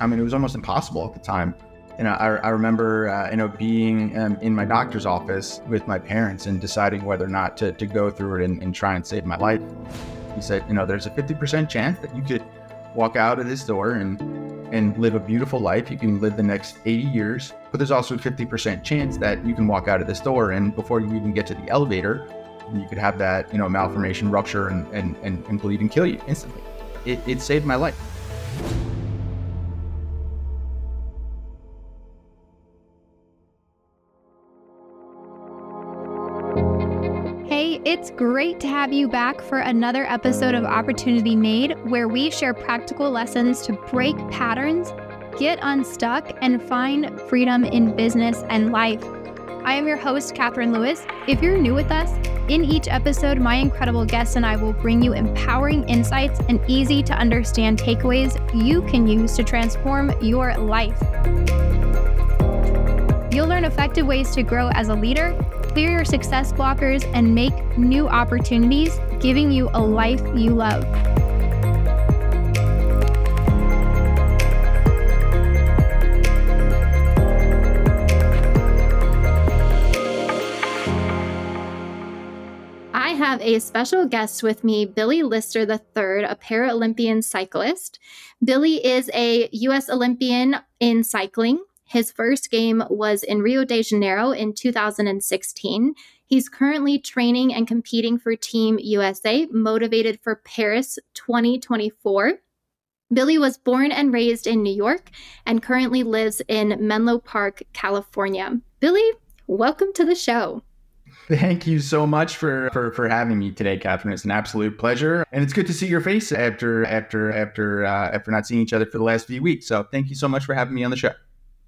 I mean, it was almost impossible at the time. And I, I remember, uh, you know, being um, in my doctor's office with my parents and deciding whether or not to, to go through it and, and try and save my life. He said, you know, there's a 50% chance that you could walk out of this door and and live a beautiful life. You can live the next 80 years, but there's also a 50% chance that you can walk out of this door and before you even get to the elevator, you could have that, you know, malformation rupture and, and, and, and bleed and kill you instantly. It, it saved my life. It's great to have you back for another episode of Opportunity Made, where we share practical lessons to break patterns, get unstuck, and find freedom in business and life. I am your host, Catherine Lewis. If you're new with us, in each episode, my incredible guests and I will bring you empowering insights and easy to understand takeaways you can use to transform your life. You'll learn effective ways to grow as a leader clear your success blockers, and make new opportunities, giving you a life you love. I have a special guest with me, Billy Lister III, a Paralympian cyclist. Billy is a U.S. Olympian in cycling. His first game was in Rio de Janeiro in 2016. He's currently training and competing for Team USA, motivated for Paris 2024. Billy was born and raised in New York and currently lives in Menlo Park, California. Billy, welcome to the show. Thank you so much for, for, for having me today, Catherine. It's an absolute pleasure, and it's good to see your face after after after uh, after not seeing each other for the last few weeks. So, thank you so much for having me on the show.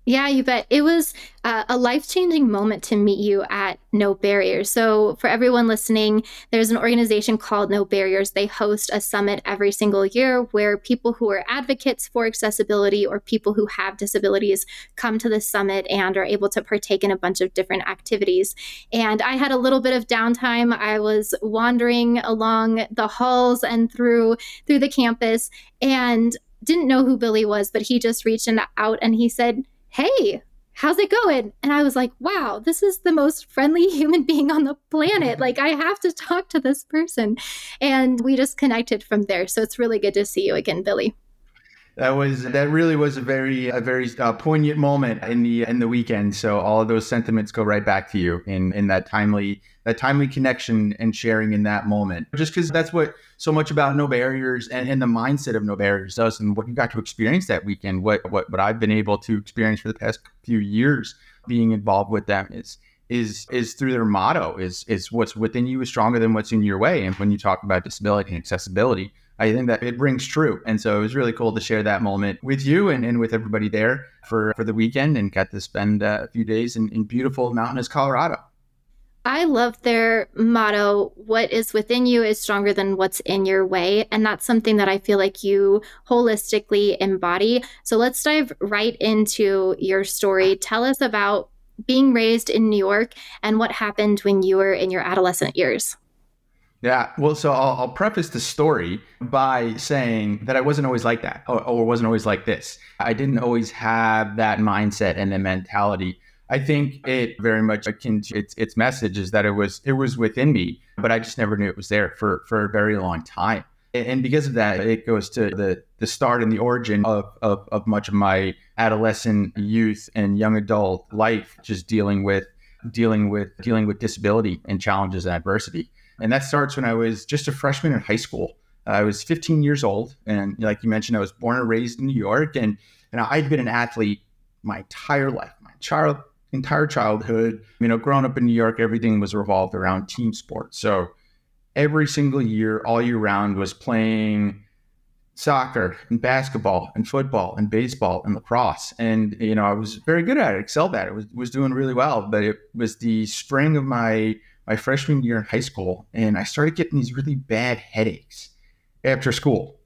Yeah, you bet. It was uh, a life changing moment to meet you at No Barriers. So, for everyone listening, there's an organization called No Barriers. They host a summit every single year where people who are advocates for accessibility or people who have disabilities come to the summit and are able to partake in a bunch of different activities. And I had a little bit of downtime. I was wandering along the halls and through through the campus and didn't know who Billy was, but he just reached out and he said, hey, how's it going? And I was like, wow, this is the most friendly human being on the planet. Like, I have to talk to this person. And we just connected from there. So it's really good to see you again, Billy. That was that really was a very a very uh, poignant moment in the in the weekend. So all of those sentiments go right back to you in in that timely that timely connection and sharing in that moment. Just because that's what so much about No Barriers and, and the mindset of No Barriers does, and what you got to experience that weekend. What what what I've been able to experience for the past few years being involved with them is is is through their motto is is what's within you is stronger than what's in your way. And when you talk about disability and accessibility I think that it rings true. And so it was really cool to share that moment with you and, and with everybody there for, for the weekend and got to spend uh, a few days in, in beautiful mountainous Colorado. I love their motto, what is within you is stronger than what's in your way. And that's something that I feel like you holistically embody. So let's dive right into your story. Tell us about being raised in New York and what happened when you were in your adolescent years. Yeah, well, so I'll, I'll, preface the story by saying that I wasn't always like that, or, or, wasn't always like this. I didn't always have that mindset and the mentality. I think it very much akin to its its message is that it was it was within me, but I just never knew it was there for for a very long time. And because of that, it goes to the the start and the origin of, of, of much of my adolescent, youth, and young adult life, just dealing with dealing with dealing with disability and challenges and adversity. And that starts when I was just a freshman in high school. I was 15 years old. And like you mentioned, I was born and raised in New York. And, and I'd been an athlete my entire life, my child, entire childhood. You know, growing up in New York, everything was revolved around team sports. So every single year, all year round, was playing soccer and basketball and football and baseball and lacrosse. And, you know, I was very good at it, excelled at it, was, was doing really well. But it was the spring of my my freshman year in high school, and I started getting these really bad headaches after school.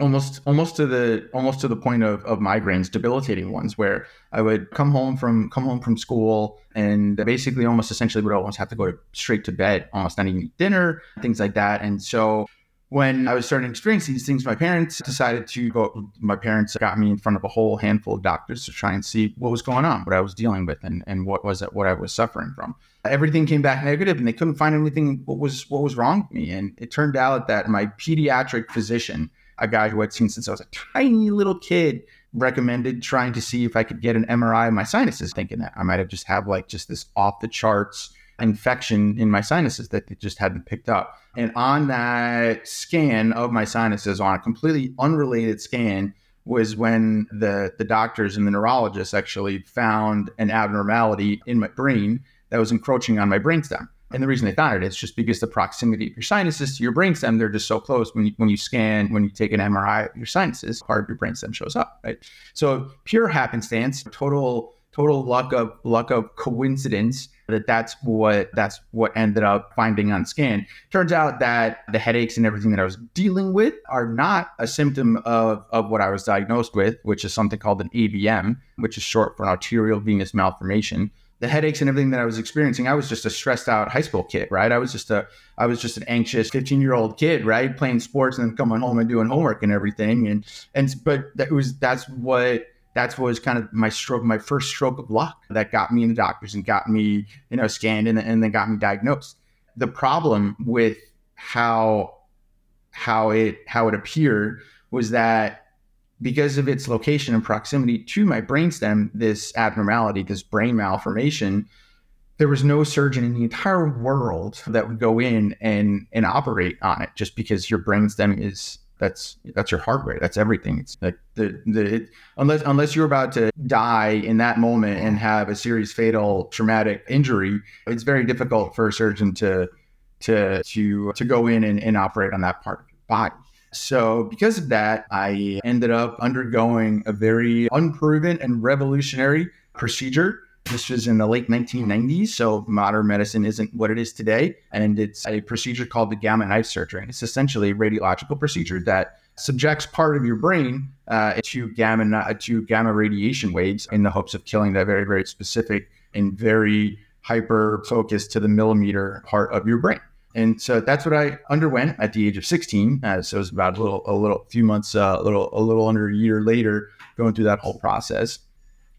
Almost, almost to the almost to the point of, of migraines, debilitating ones, where I would come home from come home from school and basically almost essentially would almost have to go to, straight to bed, almost not even eat dinner, things like that. And so when I was starting to experience these things, my parents decided to go. My parents got me in front of a whole handful of doctors to try and see what was going on, what I was dealing with, and, and what was it, what I was suffering from. Everything came back negative, and they couldn't find anything what was what was wrong with me. And it turned out that my pediatric physician, a guy who I'd seen since I was a tiny little kid, recommended trying to see if I could get an MRI of my sinuses, thinking that I might have just have like just this off the charts infection in my sinuses that they just hadn't picked up. And on that scan of my sinuses, on a completely unrelated scan, was when the the doctors and the neurologists actually found an abnormality in my brain that was encroaching on my brainstem. And the reason they found it is just because the proximity of your sinuses to your brainstem, they're just so close. When you, when you scan, when you take an MRI of your sinuses, part of your brainstem shows up, right? So pure happenstance, total total luck of luck of coincidence that that's what that's what ended up finding on scan turns out that the headaches and everything that i was dealing with are not a symptom of, of what i was diagnosed with which is something called an avm which is short for an arterial venous malformation the headaches and everything that i was experiencing i was just a stressed out high school kid right? I was just a i was just an anxious 15 year old kid right? Playing sports and then coming home and doing homework and everything. And and but that was that's what that's what was kind of my stroke, my first stroke of luck that got me in the doctors and got me, you know, scanned and, and then got me diagnosed. The problem with how how it how it appeared was that because of its location and proximity to my brainstem, this abnormality, this brain malformation, there was no surgeon in the entire world that would go in and and operate on it just because your brainstem is that's that's your heart rate. That's everything. It's like the the it, unless unless you're about to die in that moment and have a serious fatal traumatic injury, it's very difficult for a surgeon to to to to go in and, and operate on that part of your body. So because of that, I ended up undergoing a very unproven and revolutionary procedure this was in the late 1990s, so modern medicine isn't what it is today. And it's a procedure called the gamma knife surgery. It's essentially a radiological procedure that subjects part of your brain uh, to gamma to gamma radiation waves in the hopes of killing that very very specific and very hyper focused to the millimeter part of your brain. And so that's what I underwent at the age of 16. Uh, so it was about a little, a little, few months, uh, a little, a little under a year later, going through that whole process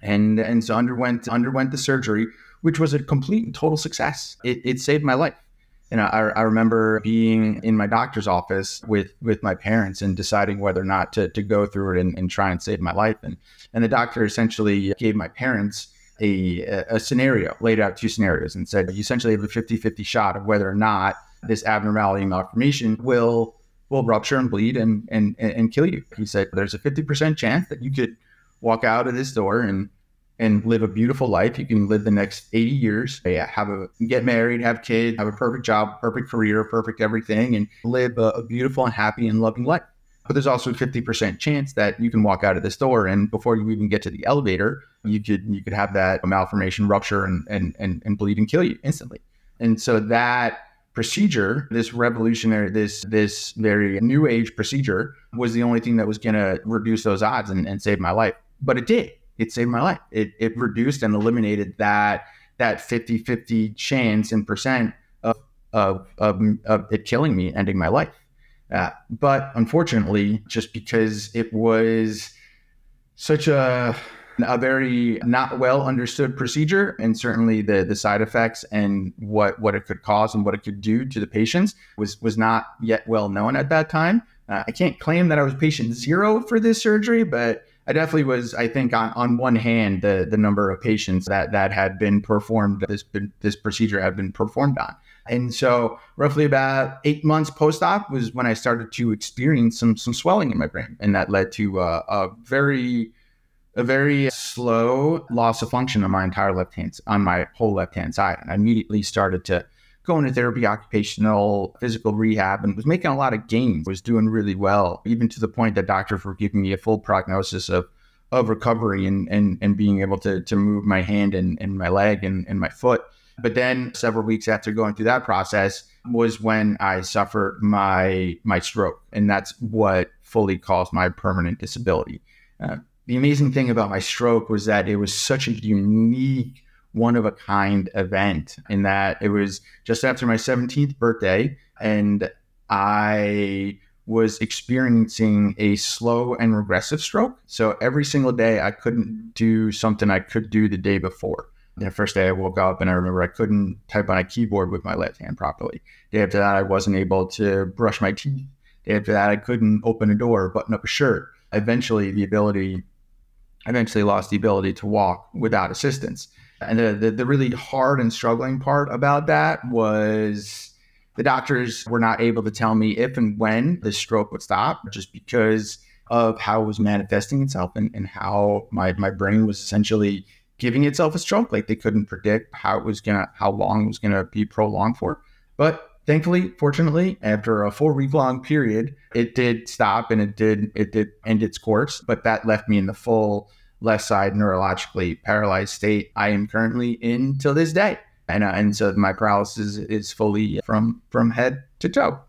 and and so underwent underwent the surgery, which was a complete and total success. It, it saved my life. And I, I remember being in my doctor's office with with my parents and deciding whether or not to, to go through it and, and try and save my life. And and the doctor essentially gave my parents a, a scenario, laid out two scenarios and said, you essentially have a 50 50 shot of whether or not this abnormality malformation will will rupture and bleed and, and, and kill you. He said, there's a 50% chance that you could walk out of this door and and live a beautiful life. You can live the next 80 years, have a get married, have kids, have a perfect job, perfect career, perfect everything, and live a, a beautiful and happy and loving life. But there's also a 50% chance that you can walk out of this door and before you even get to the elevator, you could you could have that malformation rupture and and and, and bleed and kill you instantly. And so that procedure, this revolutionary, this this very new age procedure, was the only thing that was going to reduce those odds and, and save my life. But it did it saved my life. It, it reduced and eliminated that that 50 50 chance and percent of, of, of, of it killing me, ending my life. Uh, but unfortunately, just because it was such a a very not well understood procedure and certainly the the side effects and what what it could cause and what it could do to the patients was was not yet well known at that time uh, i can't claim that i was patient zero for this surgery but I definitely was. I think on, on one hand, the the number of patients that that had been performed this this procedure had been performed on, and so roughly about eight months post op was when I started to experience some some swelling in my brain, and that led to uh, a very a very slow loss of function on my entire left hand on my whole left hand side, and I immediately started to go into therapy, occupational, physical rehab, and was making a lot of gains, was doing really well, even to the point that doctors were giving me a full prognosis of of recovery and and, and being able to to move my hand and, and my leg and, and my foot. But then several weeks after going through that process was when I suffered my my stroke. And that's what fully caused my permanent disability. Uh, the amazing thing about my stroke was that it was such a unique one of a kind event in that it was just after my 17th birthday and I was experiencing a slow and regressive stroke. So every single day, I couldn't do something I could do the day before. The first day I woke up and I remember I couldn't type on a keyboard with my left hand properly. Day after that, I wasn't able to brush my teeth. Day after that, I couldn't open a door, button up a shirt. Eventually, the ability, eventually lost the ability to walk without assistance. And the, the, the really hard and struggling part about that was the doctors were not able to tell me if and when the stroke would stop just because of how it was manifesting itself and, and how my, my brain was essentially giving itself a stroke. Like they couldn't predict how it was gonna, how long it was gonna be prolonged for. But thankfully, fortunately, after a four week long period, it did stop and it did it did end its course. But that left me in the full left side neurologically paralyzed state I am currently in till this day. And, uh, and so my paralysis is fully from from head to toe.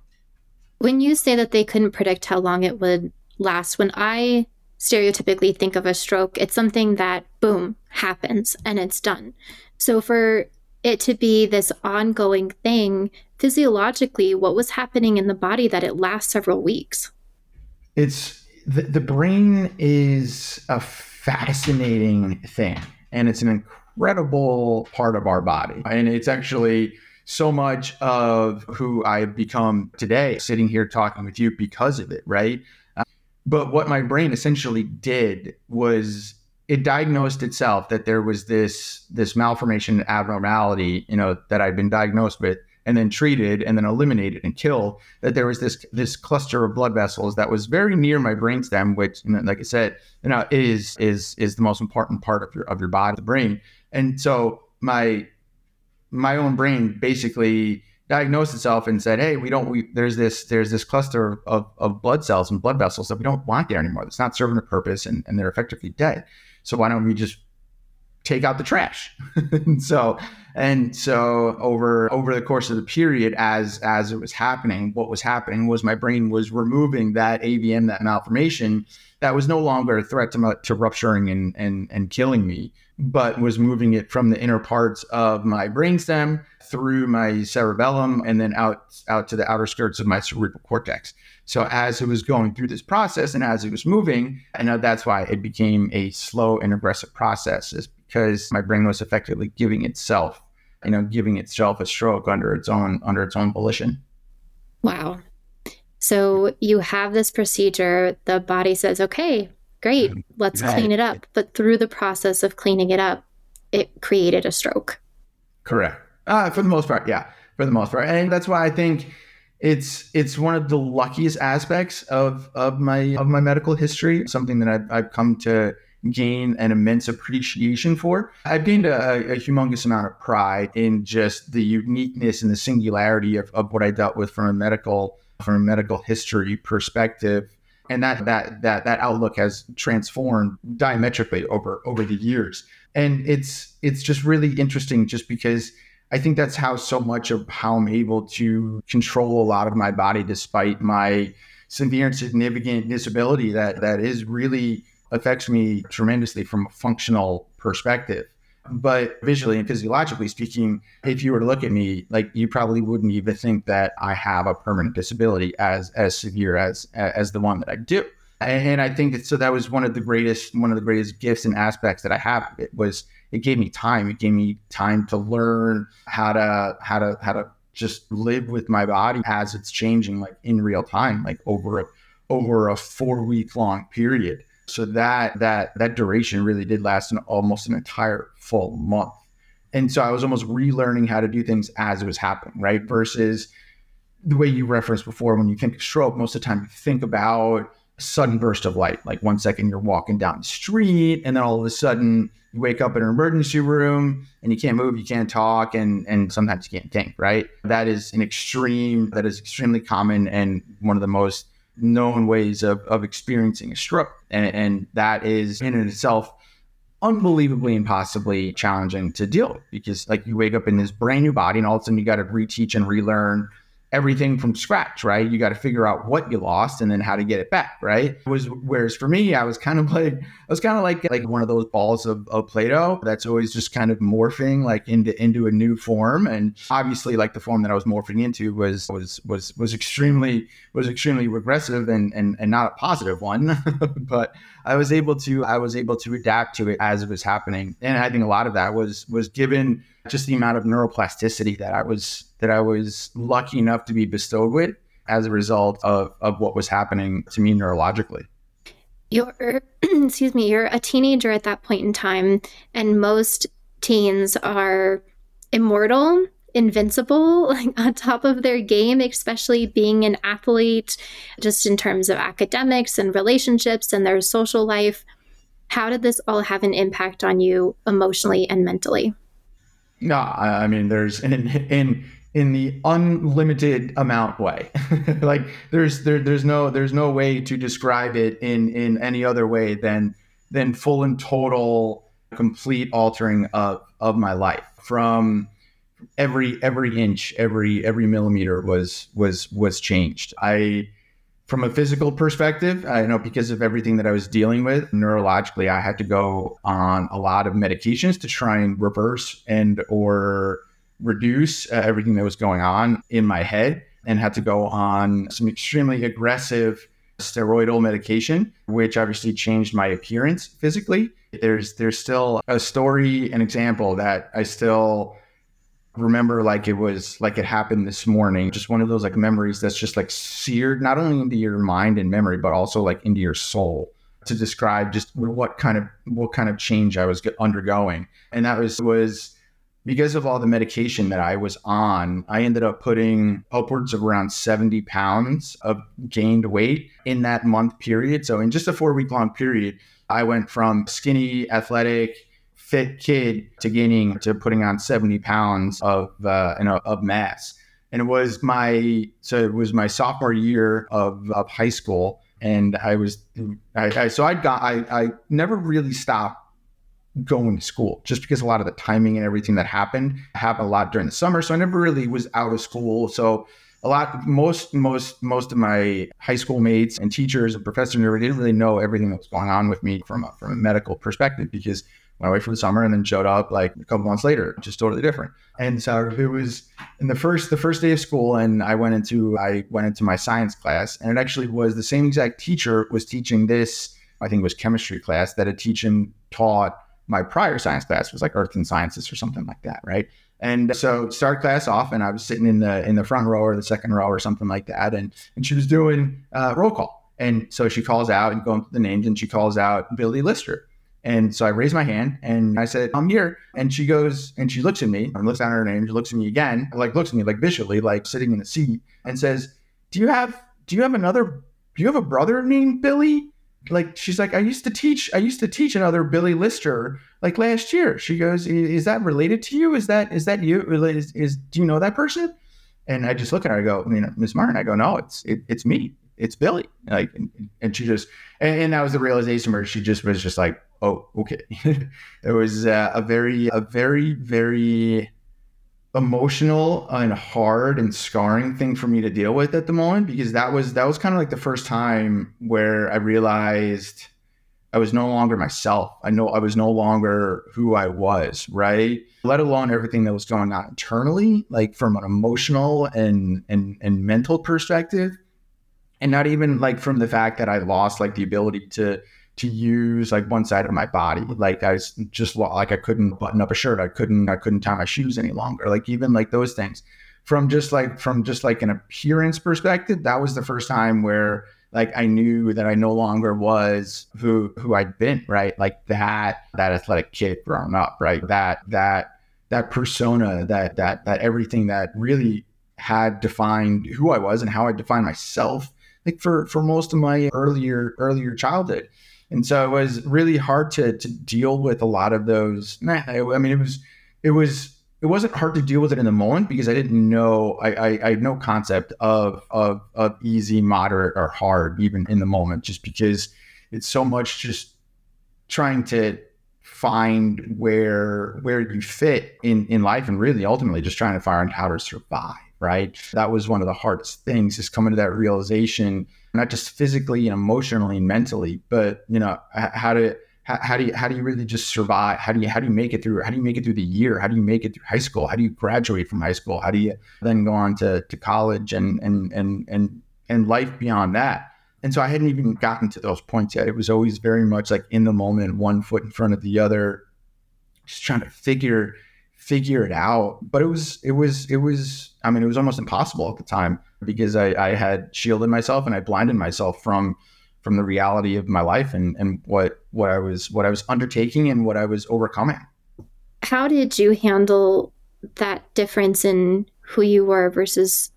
When you say that they couldn't predict how long it would last, when I stereotypically think of a stroke, it's something that boom happens and it's done. So for it to be this ongoing thing, physiologically, what was happening in the body that it lasts several weeks? It's the, the brain is a fascinating thing and it's an incredible part of our body. And it's actually so much of who I've become today, sitting here talking with you because of it, right? But what my brain essentially did was it diagnosed itself that there was this this malformation abnormality, you know, that I'd been diagnosed with and then treated and then eliminated and killed. That there was this this cluster of blood vessels that was very near my brainstem, which, like I said, you know, is is is the most important part of your of your body, the brain. And so my my own brain basically diagnosed itself and said, "Hey, we don't. We, there's this there's this cluster of, of blood cells and blood vessels that we don't want there anymore. That's not serving a purpose, and, and they're effectively dead. So why don't we just take out the trash?" and so and so over over the course of the period, as as it was happening, what was happening was my brain was removing that AVM, that malformation, that was no longer a threat to, to rupturing and, and and killing me but was moving it from the inner parts of my brainstem through my cerebellum and then out out to the outer skirts of my cerebral cortex. So as it was going through this process and as it was moving, and that's why it became a slow and aggressive process, because my brain was effectively giving itself, you know, giving itself a stroke under its own under its own volition. Wow. So you have this procedure, the body says, okay, great, let's right. clean it up. But through the process of cleaning it up, it created a stroke. Correct. Uh, for the most part, yeah, for the most part, and that's why I think it's it's one of the luckiest aspects of of my of my medical history. Something that I've, I've come to gain an immense appreciation for. I've gained a, a, humongous amount of pride in just the uniqueness and the singularity of, of what I dealt with from a medical from a medical history perspective and that that that that outlook has transformed diametrically over over the years and it's it's just really interesting just because i think that's how so much of how i'm able to control a lot of my body despite my severe and significant disability that that is really affects me tremendously from a functional perspective but visually and physiologically speaking, if you were to look at me, like you probably wouldn't even think that I have a permanent disability as as severe as as the one that I do. And I think that so that was one of the greatest one of the greatest gifts and aspects that I have it was it gave me time. It gave me time to learn how to how to how to just live with my body as it's changing like in real time, like over a over a four week long period. So that that that duration really did last an almost an entire full month. And so I was almost relearning how to do things as it was happening, right? Versus the way you referenced before when you think of stroke, most of the time you think about a sudden burst of light. Like one second you're walking down the street, and then all of a sudden you wake up in an emergency room and you can't move, you can't talk, and and sometimes you can't think, right? That is an extreme, that is extremely common and one of the most known ways of, of experiencing a stroke. And, and that is in itself unbelievably impossibly challenging to deal with because like you wake up in this brand new body and all of a sudden you got to reteach and relearn everything from scratch, right? You got to figure out what you lost and then how to get it back, right? Was whereas for me, I was kind of like I was kind of like like one of those balls of, of Play-Doh that's always just kind of morphing like into into a new form. And obviously like the form that I was morphing into was was was was extremely was extremely regressive and and, and not a positive one. but I was able to I was able to adapt to it as it was happening. And I think a lot of that was was given just the amount of neuroplasticity that I was that I was lucky enough to be bestowed with as a result of, of what was happening to me neurologically. You're, excuse me, you're a teenager at that point in time, and most teens are immortal, invincible, like on top of their game, especially being an athlete, just in terms of academics and relationships and their social life. How did this all have an impact on you emotionally and mentally? No, I mean, there's in in in the unlimited amount way. like there's there there's no there's no way to describe it in in any other way than than full and total complete altering of of my life from every every inch every every millimeter was was was changed i from a physical perspective i know because of everything that i was dealing with neurologically i had to go on a lot of medications to try and reverse and or reduce uh, everything that was going on in my head and had to go on some extremely aggressive steroidal medication, which obviously changed my appearance physically. There's there's still a story, an example that I still remember like it was like it happened this morning. Just one of those like memories that's just like seared not only into your mind and memory, but also like into your soul to describe just what kind of what kind of change I was undergoing. And that was was because of all the medication that I was on, I ended up putting upwards of around 70 pounds of gained weight in that month period. So, in just a four week long period, I went from skinny, athletic, fit kid to gaining to putting on 70 pounds of, uh, of mass. And it was my, so it was my sophomore year of, of high school. And I was, I, I so I got, I, I never really stopped going to school just because a lot of the timing and everything that happened happened a lot during the summer. So I never really was out of school. So a lot, most, most, most of my high school mates and teachers and professors didn't really know everything that was going on with me from a, from a medical perspective because went away for the summer and then showed up like a couple months later, just totally different. And so it was in the first the first day of school, and I went into I went into my science class, and it actually was the same exact teacher was teaching this. I think it was chemistry class that a teacher taught my prior science class was like earth and sciences or something like that, right? And so start class off, and I was sitting in the in the front row or the second row or something like that, and and she was doing uh, roll call, and so she calls out and going through the names, and she calls out Billy Lister, and so I raise my hand and I said, I'm here. And she goes and she looks at me and looks down at her name. She looks at me again, like looks at me like visually, like sitting in the seat and says, Do you have do you have another do you have a brother named Billy? like she's like, I used to teach, I used to teach another Billy Lister like last year. She goes, Is that related to you? Is that is that you? Is, is do you know that person? And I just look at her, I go, you know, Miss Martin, I go, no, it's it, it's me, it's Billy. Like, and, she just, and, and, that was the realization where she just was just like, oh, okay. it was uh, a very, a very, very emotional and hard and scarring thing for me to deal with at the moment because that was that was kind of like the first time where I realized I was no longer myself. I know I was no longer who I was, right? Let alone everything that was going on internally, like from an emotional and and and mental perspective. And not even like from the fact that I lost like the ability to to use like one side of my body. Like I was just like I couldn't button up a shirt. I couldn't I couldn't tie my shoes any longer. Like even like those things. From just like from just like an appearance perspective, that was the first time where like I knew that I no longer was who who I'd been, right? Like that that athletic kid growing up, right? That that that persona, that that that everything that really had defined who I was and how I defined myself, like for for most of my earlier earlier childhood. And so it was really hard to to deal with a lot of those. I mean, it was it was it wasn't hard to deal with it in the moment because I didn't know I, I, I had no concept of, of of easy, moderate, or hard even in the moment, just because it's so much just trying to find where where you fit in in life and really ultimately just trying to find how to survive right? That was one of the hardest things is coming to that realization, not just physically and emotionally and mentally, but you know, how to how, how, do you how do you really just survive? How do you how do you make it through? How do you make it through the year? How do you make it through high school? How do you graduate from high school? How do you then go on to, to college and and and and and life beyond that? And so I hadn't even gotten to those points yet. It was always very much like in the moment, one foot in front of the other, just trying to figure figure it out. But it was it was it was I mean it was almost impossible at the time because I, I had shielded myself and I blinded myself from from the reality of my life and, and what what I was what I was undertaking and what I was overcoming. How did you handle that difference in who you were versus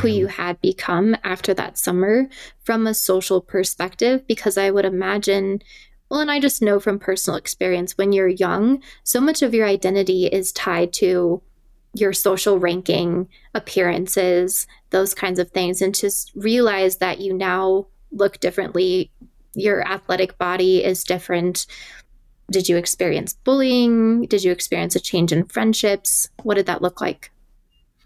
who you had become after that summer from a social perspective? Because I would imagine well, and I just know from personal experience when you're young, so much of your identity is tied to your social ranking, appearances, those kinds of things. And to realize that you now look differently. Your athletic body is different. Did you experience bullying? Did you experience a change in friendships? What did that look like?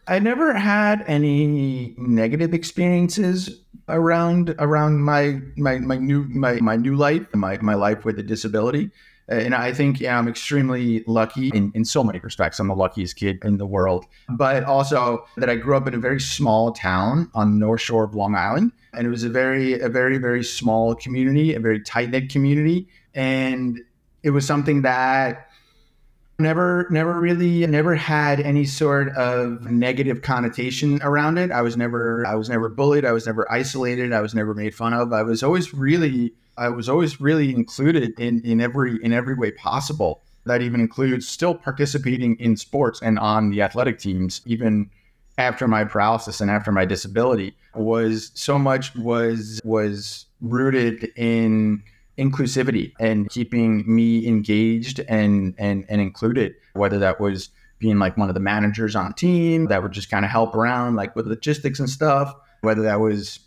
I never had any negative experiences around around my my my new my my new life, my my life with a disability. Uh, and I think yeah, I'm extremely lucky in, in so many respects. I'm the luckiest kid in the world. But also that I grew up in a very small town on the North Shore of Long Island. And it was a very, a very, very small community, a very tight knit community. And it was something that never never really never had any sort of negative connotation around it i was never i was never bullied i was never isolated i was never made fun of i was always really I was always really included in, in every in every way possible. That even includes still participating in sports and on the athletic teams, even after my paralysis and after my disability, was so much was was rooted in inclusivity and keeping me engaged and and and included, whether that was being like one of the managers on team that would just kind of help around like with logistics and stuff, whether that was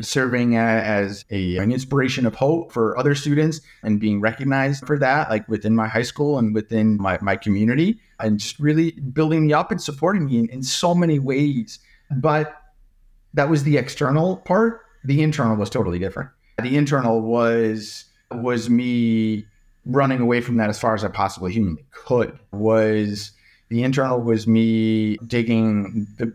serving as a, an inspiration of hope for other students and being recognized for that, like within my high school and within my, my community, and just really building me up and supporting me in, in so many ways. But that was the external part. The internal was totally different. The internal was was me running away from that as far as I possibly humanly could. Was the internal was me digging the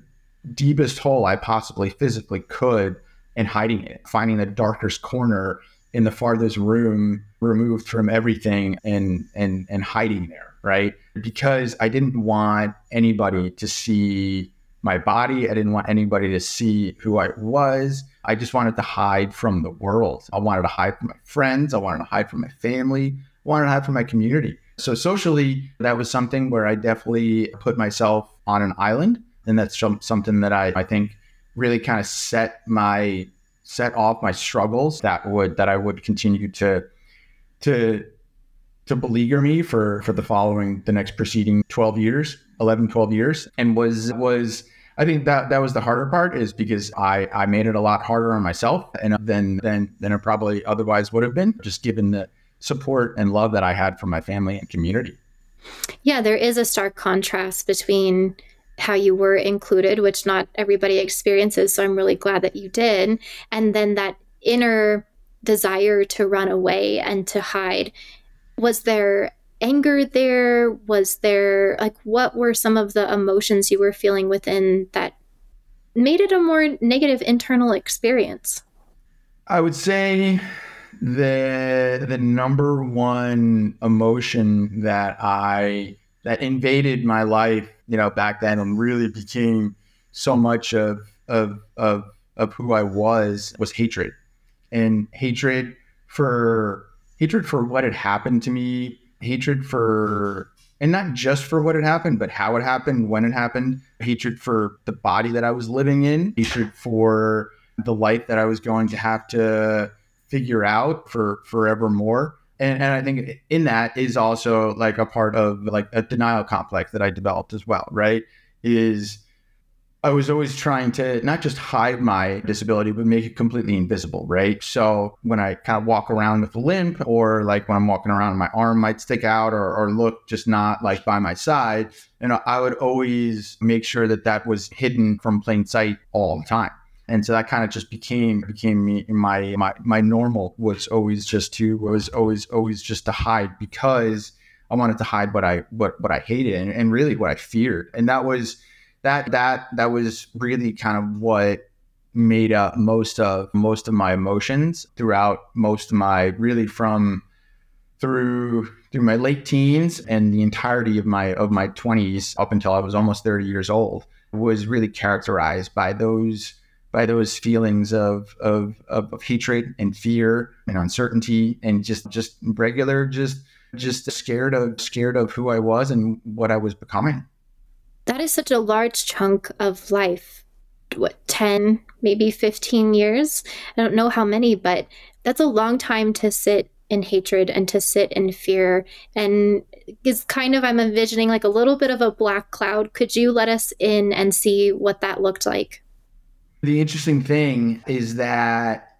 deepest hole I possibly physically could and hiding it, finding the darkest corner in the farthest room, removed from everything and and and hiding there, right? Because I didn't want anybody to see my body. I didn't want anybody to see who I was. I just wanted to hide from the world. I wanted to hide from my friends. I wanted to hide from my family. I wanted to hide from my community. So socially, that was something where I definitely put myself on an island. And that's something that I, I think really kind of set my set off my struggles that would that I would continue to to to beleaguer me for for the following the next preceding 12 years 11 12 years and was was I think that that was the harder part is because I I made it a lot harder on myself and uh, than than than it probably otherwise would have been just given the support and love that I had from my family and community. Yeah, there is a stark contrast between how you were included, which not everybody experiences. So I'm really glad that you did. And then that inner desire to run away and to hide. Was there anger there? Was there, like, what were some of the emotions you were feeling within that made it a more negative internal experience? I would say the the number one emotion that I that invaded my life, you know, back then and really became so much of of of of who I was was hatred. And hatred for hatred for what had happened to me, hatred for and not just for what had happened, but how it happened, when it happened, hatred for the body that I was living in, hatred for the life that I was going to have to figure out for forevermore and, and I think in that is also like a part of like a denial complex that I developed as well, right? Is I was always trying to not just hide my disability, but make it completely invisible, right? So when I kind of walk around with a limp, or like when I'm walking around, my arm might stick out or, or look just not like by my side, you know, I would always make sure that that was hidden from plain sight all the time. And so that kind of just became became me my my my normal was always just to was always always just to hide because I wanted to hide what I what what I hated and, and really what I feared. And that was that that that was really kind of what made up most of most of my emotions throughout most of my really from through through my late teens and the entirety of my of my 20s up until I was almost 30 years old was really characterized by those by those feelings of of, of, of hatred and fear and uncertainty and just just regular just just scared of scared of who I was and what I was becoming that is such a large chunk of life. What, 10, maybe 15 years? I don't know how many, but that's a long time to sit in hatred and to sit in fear. And is kind of, I'm envisioning like a little bit of a black cloud. Could you let us in and see what that looked like? The interesting thing is that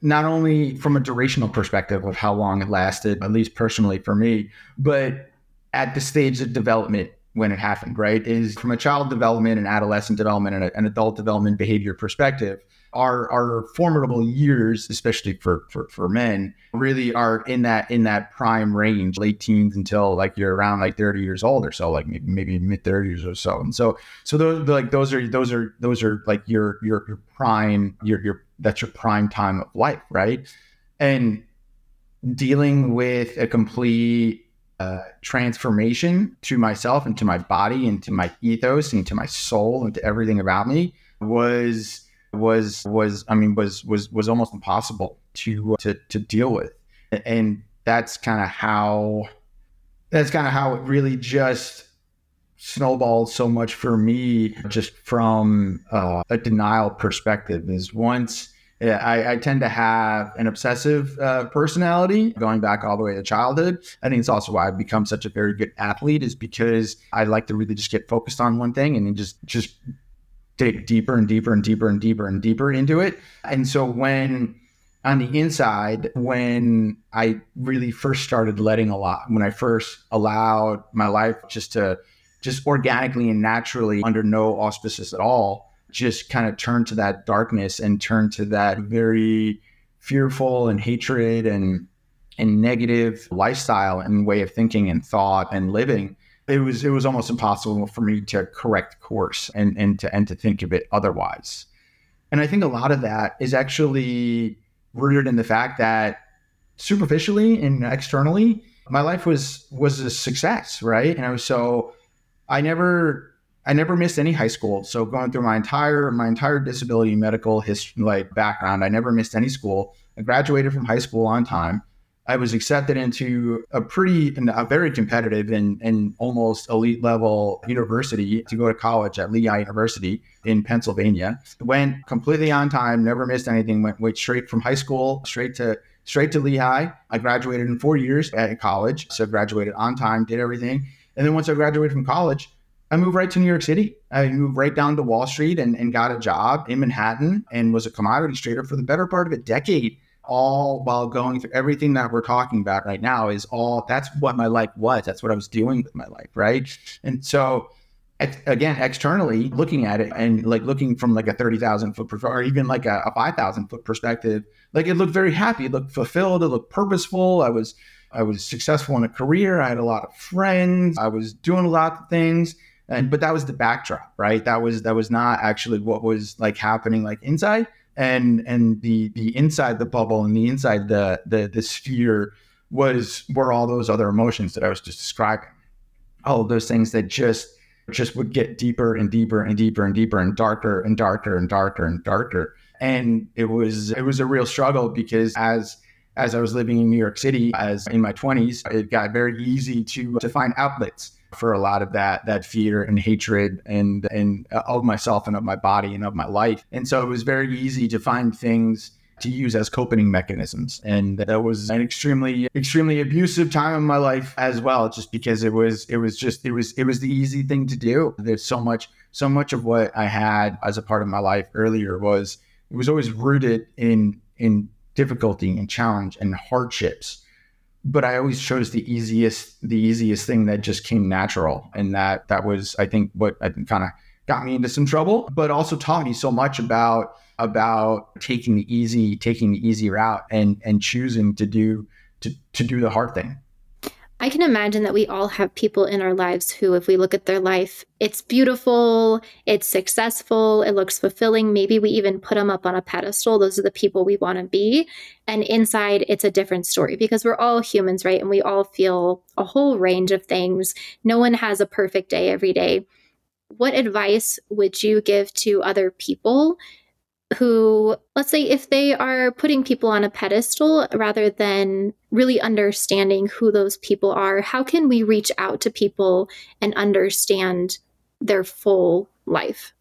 not only from a durational perspective of how long it lasted, at least personally for me, but at the stage of development when it happened, right? Is from a child development and adolescent development and an adult development behavior perspective, our our formidable years, especially for, for for men, really are in that in that prime range, late teens until like you're around like 30 years old or so, like maybe, maybe mid 30s or so. And so so those like those are those are those are like your your your prime your your that's your prime time of life, right? And dealing with a complete uh, transformation to myself and to my body and to my ethos and to my soul and to everything about me was was was I mean was was was almost impossible to to to deal with, and that's kind of how that's kind of how it really just snowballed so much for me just from uh, a denial perspective is once yeah, I, I, tend to have an obsessive uh, personality going back all the way to childhood. I think it's also why I've become such a very good athlete is because I like to really just get focused on one thing and then just just dig deeper and deeper and deeper and deeper and deeper into it. And so when on the inside, when I really first started letting a lot, when I first allowed my life just to just organically and naturally under no auspices at all just kind of turn to that darkness and turn to that very fearful and hatred and and negative lifestyle and way of thinking and thought and living it was it was almost impossible for me to correct course and and to and to think of it otherwise and i think a lot of that is actually rooted in the fact that superficially and externally my life was was a success right and i was so i never I never missed any high school. So going through my entire my entire disability medical history like background, I never missed any school. I graduated from high school on time. I was accepted into a pretty a very competitive and, and almost elite level university to go to college at Lehigh University in Pennsylvania. Went completely on time, never missed anything, went, went straight from high school straight to straight to Lehigh. I graduated in four years at college. So graduated on time, did everything. And then once I graduated from college, I moved right to New York City. I moved right down to Wall Street and, and got a job in Manhattan and was a commodities trader for the better part of a decade, all while going through everything that we're talking about right now is all that's what my life was. That's what I was doing with my life. Right. And so, ex- again, externally looking at it and like looking from like a 30,000 foot or even like a, a 5,000 foot perspective, like it looked very happy. It looked fulfilled. It looked purposeful. I was, I was successful in a career. I had a lot of friends. I was doing a lot of things and but that was the backdrop right that was that was not actually what was like happening like inside and and the the inside the bubble and the inside the the the sphere was were all those other emotions that i was just describing. All of those things that just just would get deeper and deeper and deeper and deeper and darker and darker and darker and darker. And it was it was a real struggle because as as i was living in new york city as in my 20s it got very easy to to find outlets for a lot of that that fear and hatred and and uh, of myself and of my body and of my life. And so it was very easy to find things to use as coping mechanisms. And that was an extremely, extremely abusive time in my life as well, just because it was, it was just, it was, it was the easy thing to do. There's so much, so much of what I had as a part of my life earlier was, it was always rooted in, in difficulty and challenge and hardships. But I always chose the easiest, the easiest thing that just came natural. And that, that was, I think, what I kind of got me into some trouble, but also taught me so much about about taking the easy, taking the easy route and and choosing to do to, to do the hard thing. I can imagine that we all have people in our lives who, if we look at their life, it's beautiful, it's successful, it looks fulfilling. Maybe we even put them up on a pedestal. Those are the people we want to be. And inside, it's a different story because we're all humans, right? And we all feel a whole range of things. No one has a perfect day every day what advice would you give to other people who, let's say, if they are putting people on a pedestal rather than really understanding who those people are, how can we reach out to people and understand their full life?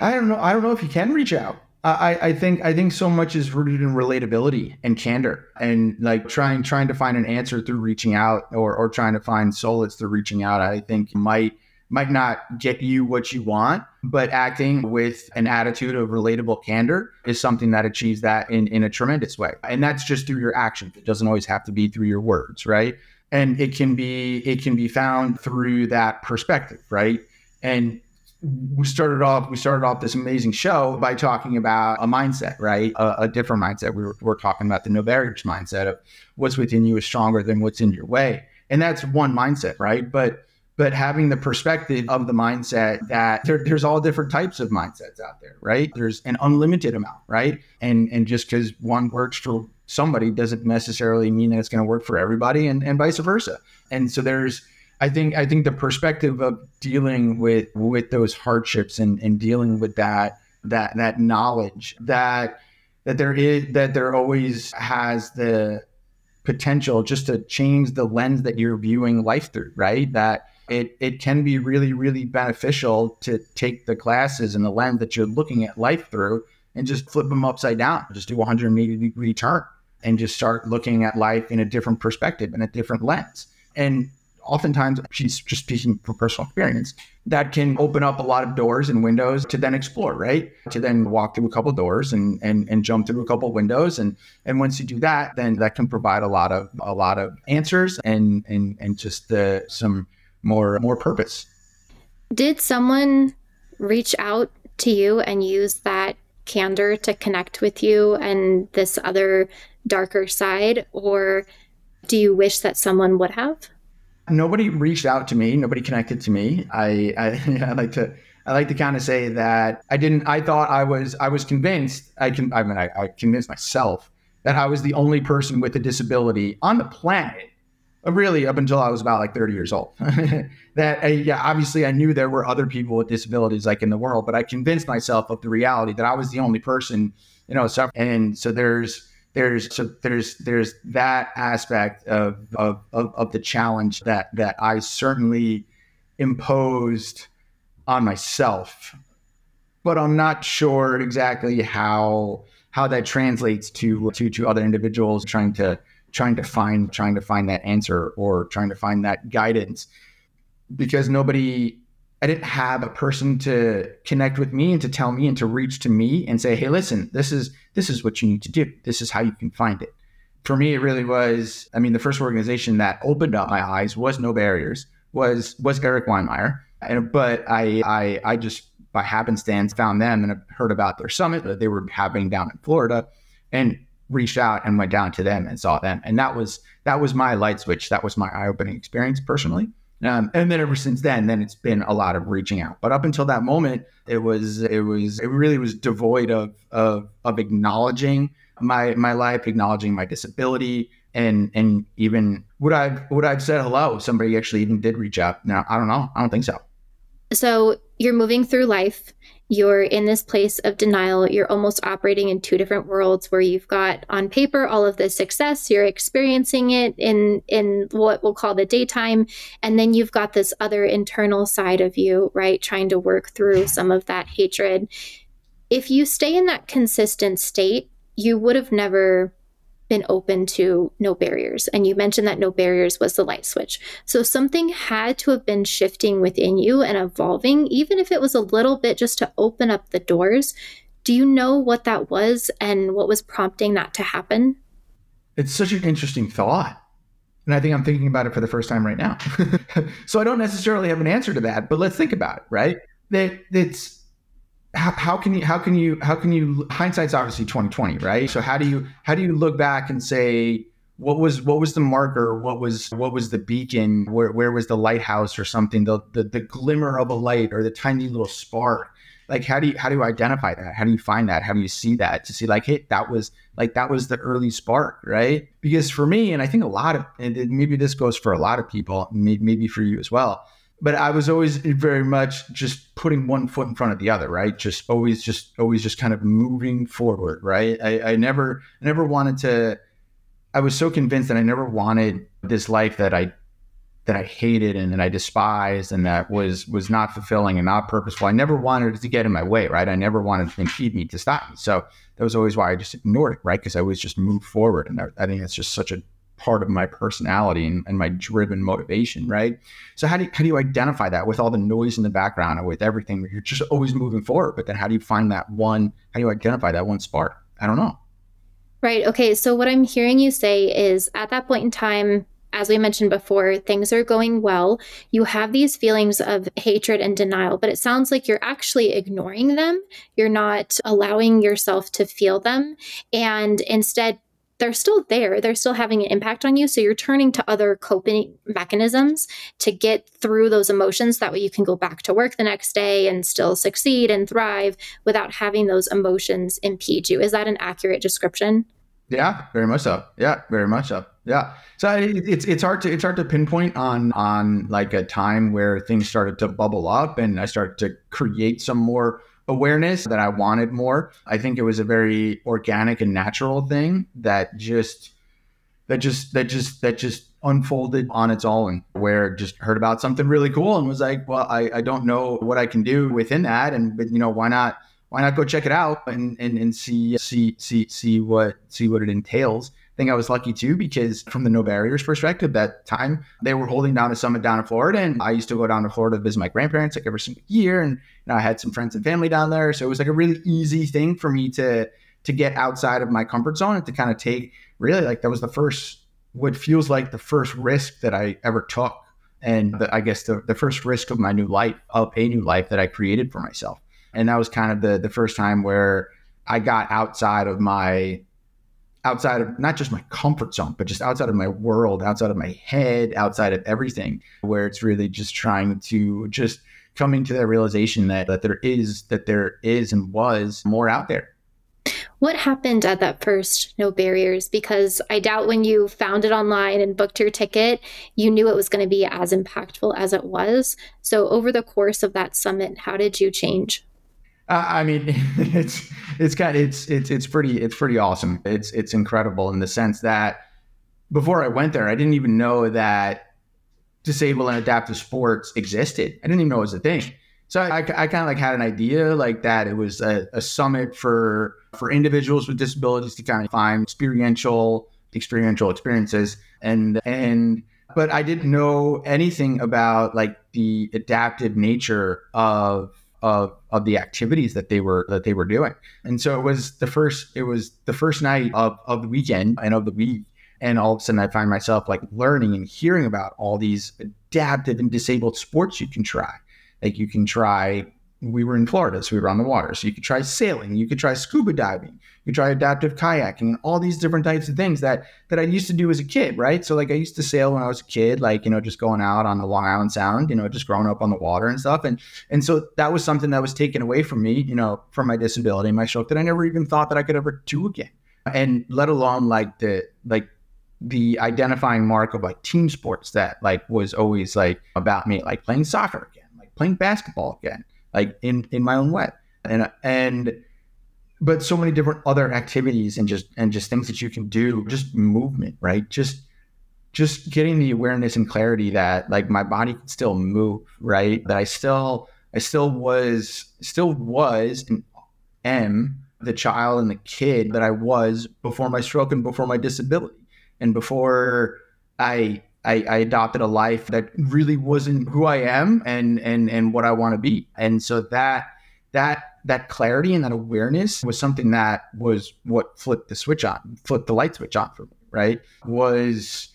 I don't know. I don't know if you can reach out. I, I think I think so much is rooted in relatability and candor and like trying trying to find an answer through reaching out or or trying to find solace through reaching out. I think might might not get you what you want, but acting with an attitude of relatable candor is something that achieves that in, in a tremendous way. And that's just through your actions. It doesn't always have to be through your words, right? And it can be it can be found through that perspective, right? And we started off we started off this amazing show by talking about a mindset right a, a different mindset we were, we are talking about the no barriers mindset of what's within you is stronger than what's in your way and that's one mindset right but but having the perspective of the mindset that there, there's all different types of mindsets out there, right? There's an unlimited amount, right? And and just because one works for somebody doesn't necessarily mean that it's going to work for everybody, and, and vice versa. And so there's I think I think the perspective of dealing with with those hardships and, and dealing with that that that knowledge that that there is that there always has the potential just to change the lens that you're viewing life through, right? That it, it can be really, really beneficial to take the glasses and the lens that you're looking at life through and just flip them upside down. Just do a 180 degree turn and just start looking at life in a different perspective and a different lens. And oftentimes, she's just speaking from personal experience, that can open up a lot of doors and windows to then explore, right? To then walk through a couple doors and and and jump through a couple windows. And and once you do that, then that can provide a lot of a lot of answers and and and just the some more more purpose. Did someone reach out to you and use that candor to connect with you and this other darker side or do you wish that someone would have? Nobody reached out to me. Nobody connected to me. I, I, I like to I like to kind of say that I didn't. I thought I was. I was convinced. I can. I mean, I, I convinced myself that I was the only person with a disability on the planet really up until I was about like 30 years old. that uh, yeah, obviously I knew there were other people with disabilities like in the world, but I convinced myself of the reality that I was the only person, you know, suffering. And so there's there's so there's there's that aspect of of of, of the challenge that that I certainly imposed on myself. But I'm not sure exactly how how that translates to to to other individuals trying to trying to find trying to find that answer or trying to find that guidance because nobody I didn't have a person to connect with me and to tell me and to reach to me and say, "Hey, listen, this is this is what you need to do. This is how you can find it." For me, it really was. I mean, the first organization that opened up my eyes was No Barriers. was was Erik Weihenmayer, and but I I I just by happenstance found them and heard about their summit that they were having down in Florida, and reached out and went down to them and saw them. And that was that was my light switch. That was my eye opening experience personally. Um, and then ever since then, then it's been a lot of reaching out. But up until that moment, it was it was it really was devoid of of of acknowledging my my life, acknowledging my disability, and and even would I would I've said hello? Somebody actually even did reach out. Now I don't know. I don't think so. So you're moving through life you're in this place of denial. You're almost operating in two different worlds where you've got on paper all of the success, you're experiencing it in in what we'll call the daytime, and then you've got this other internal side of you, right, trying to work through some of that hatred. If you stay in that consistent state, you would have never been open to no barriers. And you mentioned that no barriers was the light switch. So something had to have been shifting within you and evolving, even if it was a little bit just to open up the doors. Do you know what that was and what was prompting that to happen? It's such an interesting thought. And I think I'm thinking about it for the first time right now. so I don't necessarily have an answer to that, but let's think about it, right? That it's how, how, can you how can you how can you hindsight's obviously 2020 right? So how do you how do you look back and say what was what was the marker? What was what was the beacon? Where, where was the lighthouse or something? The, the the glimmer of a light or the tiny little spark. Like how do you how do you identify that? How do you find that? How do you see that? To see like hey that was like that was the early spark right? Because for me and i think a lot of and maybe this goes for a lot of people maybe for you as well but I was always very much just putting one foot in front of the other, right? Just always, just always, just kind of moving forward, right? I, I never, I never wanted to. I was so convinced that I never wanted this life that I that I hated and that I despised and that was was not fulfilling and not purposeful. I never wanted it to get in my way, right? I never wanted to impede me to stop me. So that was always why I just ignored it, right? Because I always just moved forward, and I, I think it's just such a part of my personality and, and, my driven motivation, right? So how do you, how do you identify that with all the noise in the background and with everything? You're just always moving forward, but then how do you find that one? How do you identify that one spark? I don't know. Right. Okay. So what I'm hearing you say is at that point in time, as we mentioned before, things are going well. You have these feelings of hatred and denial, but it sounds like you're actually ignoring them. You're not allowing yourself to feel them. And instead, they're still there. They're still having an impact on you. So you're turning to other coping mechanisms to get through those emotions. That way you can go back to work the next day and still succeed and thrive without having those emotions impede you. Is that an accurate description? Yeah, very much so. Yeah, very much so. Yeah. So it's it's hard to it's hard to pinpoint on on like a time where things started to bubble up and I started to create some more awareness that I wanted more. I think it was a very organic and natural thing that just that just that just that just unfolded on its own where just heard about something really cool and was like well I, I don't know what i can do within that and but you know why not why not go check it out and and, and see see see see what see what it entails think I was lucky too because from the no barriers perspective, that time they were holding down a summit down in Florida, and I used to go down to Florida to visit my grandparents like every single year, and you know, I had some friends and family down there, so it was like a really easy thing for me to to get outside of my comfort zone and to kind of take really like that was the first what feels like the first risk that I ever took. And the, I guess the, the first risk of my new life, of a new life that I created for myself. And that was kind of the the first time where I got outside of my outside of not just my comfort zone, but just outside of my world, outside of my head, outside of everything, where it's really just trying to just coming to that realization that, that there is, that there is and was more out there. What happened at that first No Barriers? Because I doubt when you found it online and booked your ticket, you knew it was going to be as impactful as it was. So, over the course of that summit, how did you change? I mean, it's it's kind of, it's it's it's pretty it's pretty awesome. It's it's incredible in the sense that before I went there, I didn't even know that disabled and adaptive sports existed. I didn't even know it was a thing. So I, I kind of like had an idea like that it was a, a summit for for individuals with disabilities to kind of find experiential experiential experiences and and but I didn't know anything about like the adaptive nature of of of the activities that they were that they were doing. And so it was the first it was the first night of, of the weekend and of the week. And all of a sudden I find myself like learning and hearing about all these adaptive and disabled sports you can try. Like you can try we were in Florida, so we were on the water. So you could try sailing, you could try scuba diving, you could try adaptive kayaking, and all these different types of things that that I used to do as a kid, right? So like I used to sail when I was a kid, like you know, just going out on the Long Island Sound, you know, just growing up on the water and stuff, and and so that was something that was taken away from me, you know, from my disability, my stroke, that I never even thought that I could ever do again, and let alone like the like the identifying mark of like team sports that like was always like about me, like playing soccer again, like playing basketball again like in in my own way. And and but so many different other activities and just and just things that you can do just movement right? Just just getting the awareness and clarity that like my body can still move right? That i still i still was still was and am the child and the kid that I was before my stroke and before my disability. And before I I, I, adopted a life that really wasn't who I am and and and what I want to be. And so that that that clarity and that awareness was something that was what flipped the switch on, flipped the light switch on for me, right? Was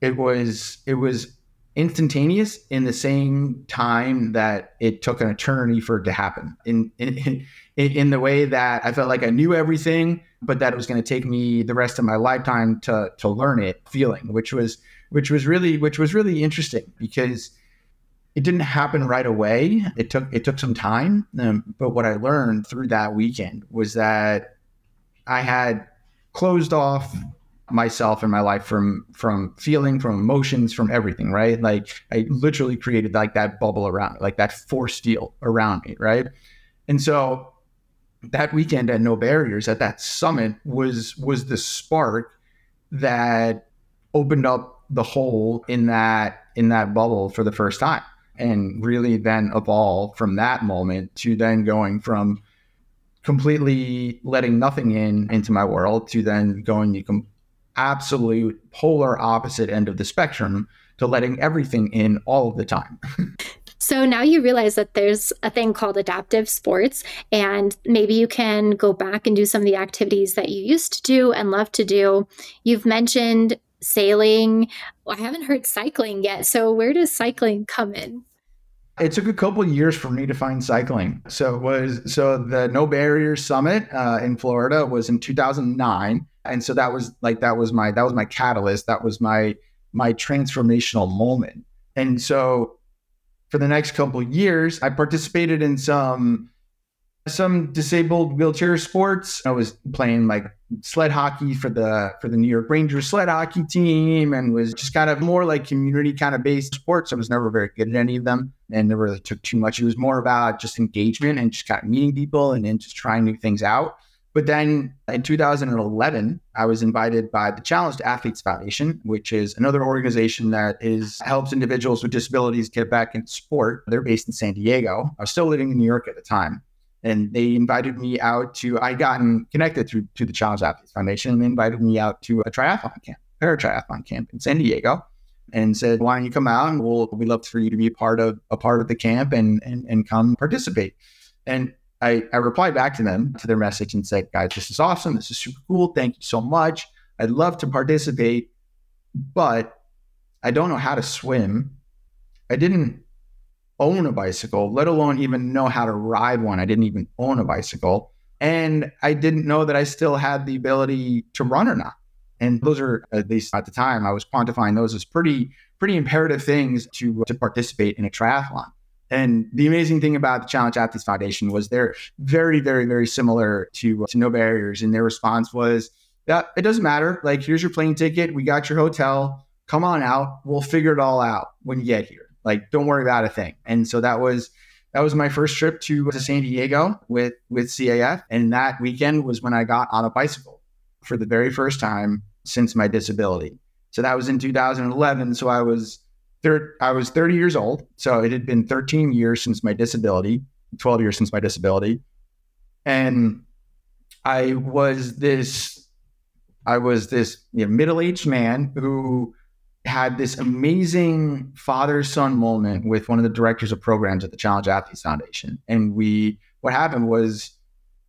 it was it was instantaneous in the same time that it took an eternity for it to happen. In in in, in the way that I felt like I knew everything, but that it was going to take me the rest of my lifetime to to learn it feeling, which was which was really which was really interesting because it didn't happen right away. It took it took some time. Um, but what I learned through that weekend was that I had closed off myself and my life from from feeling, from emotions, from everything. Right? Like I literally created like that bubble around, like that force field around me. Right? And so that weekend at No Barriers at that summit was was the spark that opened up the hole in that in that bubble for the first time and really then evolve from that moment to then going from completely letting nothing in into my world to then going the absolute polar opposite end of the spectrum to letting everything in all of the time. So now you realize that there's a thing called adaptive sports, and maybe you can go back and do some of the activities that you used to do and love to do. You've mentioned sailing. I haven't heard cycling yet. So where does cycling come in? It took a couple years for me to find cycling. So it was so the No Barriers Summit uh, in Florida was in 2009, and so that was like that was my that was my catalyst. That was my my transformational moment. And so for the next couple years, I participated in some some disabled wheelchair sports. I was playing like sled hockey for the for the New York Rangers sled hockey team and was just kind of more like community kind of based sports. I was never very good at any of them and never really took too much. It was more about just engagement and just kind of meeting people and then just trying new things out. But then in 2011, I was invited by the Challenged Athletes Foundation, which is another organization that is helps individuals with disabilities get back in sport. They're based in San Diego. I was still living in New York at the time and they invited me out to I gotten connected through to the Challenge Athletes Foundation and they invited me out to a triathlon camp, para triathlon camp in San Diego, and said, "Why don't you come out and we'll we'd love for you to be a part of a part of the camp and and and come participate." And I, I replied back to them to their message and said, "Guys, this is awesome. This is super cool. Thank you so much. I'd love to participate, but I don't know how to swim. I didn't own a bicycle, let alone even know how to ride one. I didn't even own a bicycle. And I didn't know that I still had the ability to run or not. And those are, at least at the time, I was quantifying those as pretty, pretty imperative things to, to participate in a triathlon. And the amazing thing about the Challenge Athletes Foundation was they're very, very, very similar to, to No Barriers. And their response was, yeah, it doesn't matter. Like, here's your plane ticket. We got your hotel. Come on out. We'll figure it all out when you get here. Like, don't worry about a thing. And so that was that was my first trip to, to San Diego with with CAF. And that weekend was when I got on a bicycle for the very first time since my disability. So that was in 2011. So I was thir- I was 30 years old. So it had been 13 years since my disability, 12 years since my disability. And I was this I was this you know, middle-aged man who had this amazing father son moment with one of the directors of programs at the Challenge Athletes Foundation. And we, what happened was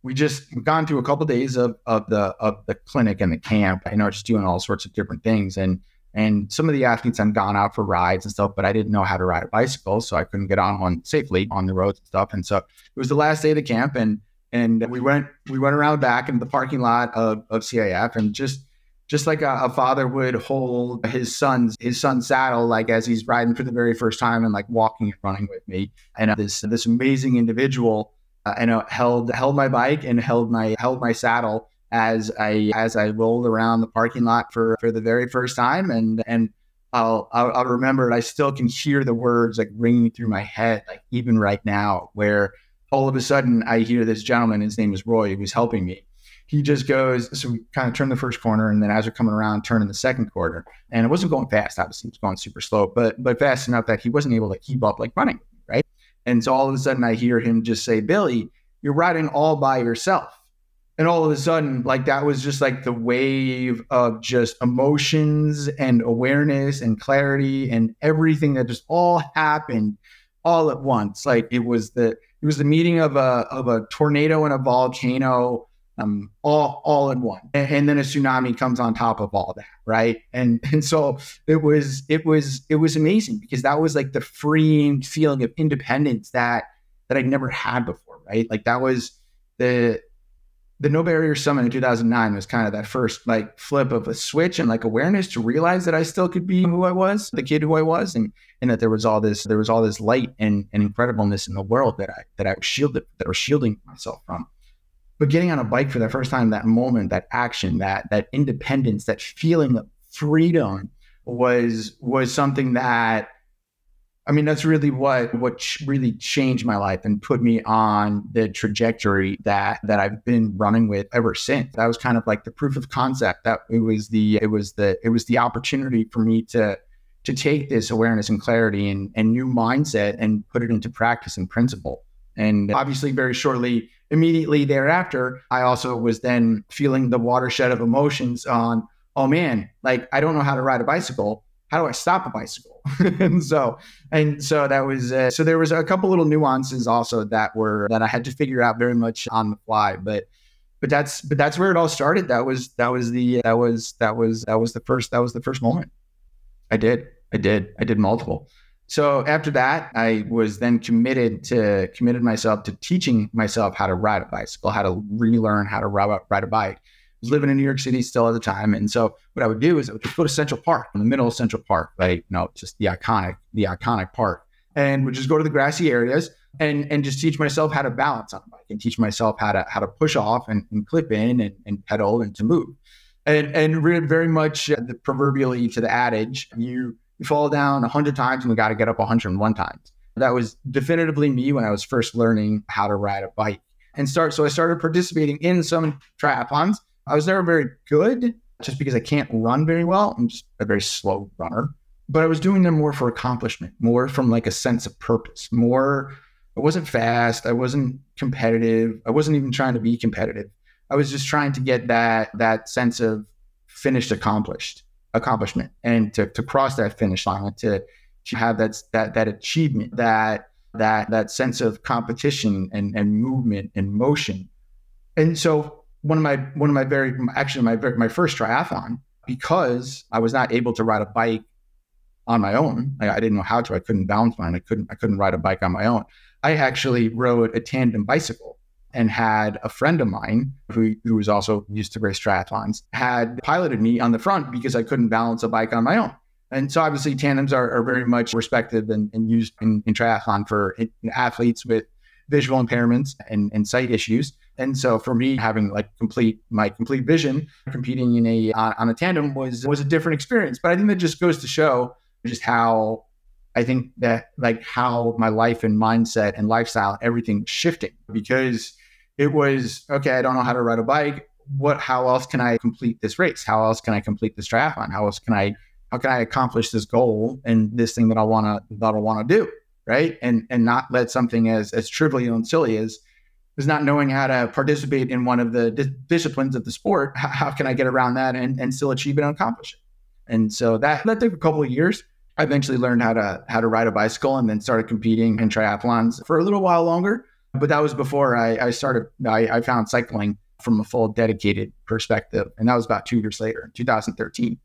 we just gone through a couple of days of, of the of the clinic and the camp, and are just doing all sorts of different things. And and some of the athletes had gone out for rides and stuff, but I didn't know how to ride a bicycle, so I couldn't get on one safely on the roads and stuff. And so it was the last day of the camp, and and we went we went around back into the parking lot of, of CAF and just just like a, a, father would hold his son's his son's saddle like as he's riding for the very first time and like walking and running with me. And uh, this this amazing individual uh, and uh, held held my bike and held my held my saddle as I as I rolled around the parking lot for for the very first time. And and I'll, I'll, I'll remember it. I still can hear the words like ringing through my head, like even right now, where all of a sudden I hear this gentleman, his name is Roy, He was helping me he just goes, so we kind of turn the first corner, and then as we're coming around, turn in the second quarter. And it wasn't going fast, obviously, it was going super slow, but but fast enough that he wasn't able to keep up like running, right? And so all of a sudden I hear him just say, Billy, you're riding all by yourself. and all of a sudden like that was just like the wave of just emotions and awareness and clarity and everything that just all happened all at once like it was the it was the meeting of a of a tornado and a volcano um, all all in one. And, then a tsunami comes on top of all that right? And and so it was it was it was amazing because that was like the freeing feeling of independence that that I'd never had before right? Like that was the the No Barrier Summit in 2009 was kind of that first like flip of a switch and like awareness to realize that I still could be who I was, the kid who I was, and and that there was all this there was all this light and, and incredibleness in the world that I that I was shielded that I was shielding myself from. But getting on a bike for the first time, that moment, that action, that that independence, that feeling of freedom was was something that I mean, that's really what what really changed my life and put me on the trajectory that that I've been running with ever since. That was kind of like the proof of concept. That it was the it was the it was the opportunity for me to to take this awareness and clarity and, and new mindset and put it into practice and principle. And obviously, very shortly, immediately thereafter, I also was then feeling the watershed of emotions on, oh man, like I don't know how to ride a bicycle how do I stop a bicycle? and so, and so that was, uh, so there was a couple little nuances also that were, that I had to figure out very much on the fly, but, but that's, but that's where it all started. That was, that was the, that was, that was, that was the first, that was the first moment. I did, I did, I did multiple. So after that, I was then committed to committed myself to teaching myself how to ride a bicycle, how to relearn how to ride, a bike I was living in New York City still at the time. And so what I would do is I would just go to Central Park in the middle of Central Park, right? You know, just the iconic, the iconic park. And would just go to the grassy areas and and just teach myself how to balance on a bike and teach myself how to how to push off and, and clip in and, and pedal and to move. And and very much uh, the proverbially to the adage, you, fall down 100 times and we got to get up 101 times. That was definitively me when I was first learning how to ride a bike and start. So I started participating in some triathlons I was never very good just because I can't run very well. I'm just a very slow runner. But I was doing them more for accomplishment, more from like a sense of purpose, more. I wasn't fast. I wasn't competitive. I wasn't even trying to be competitive. I was just trying to get that that sense of finished accomplished accomplishment and to, to cross that finish line to to have that that that achievement that that that sense of competition and and movement and motion and so one of my one of my very actually my my first triathlon because I was not able to ride a bike on my own. I, I didn't know how to. I couldn't balance mine. I couldn't I couldn't ride a bike on my own. I actually rode a tandem bicycle and had a friend of mine who, who was also used to race triathlons had piloted me on the front because I couldn't balance a bike on my own. And so obviously tandems are, are very much respected and, and used in, in triathlon for athletes with visual impairments and, and sight issues. And so for me, having like complete my complete vision, competing in a on, on a tandem was was a different experience. But I think that just goes to show just how I think that like how my life and mindset and lifestyle, everything shifting because it was okay. I don't know how to ride a bike. What? How else can I complete this race? How else can I complete this triathlon? How else can I? How can I accomplish this goal and this thing that I want to that I want to do? Right? And and not let something as as trivial and silly as is not knowing how to participate in one of the di- disciplines of the sport. How, how, can I get around that and, and still achieve it and accomplish it? And so that that took a couple of years. I eventually learned how to how to ride a bicycle and then started competing in triathlons for a little while longer. But that was before I, I started. I, I found cycling from a full dedicated perspective, and that was about two years later, 2013.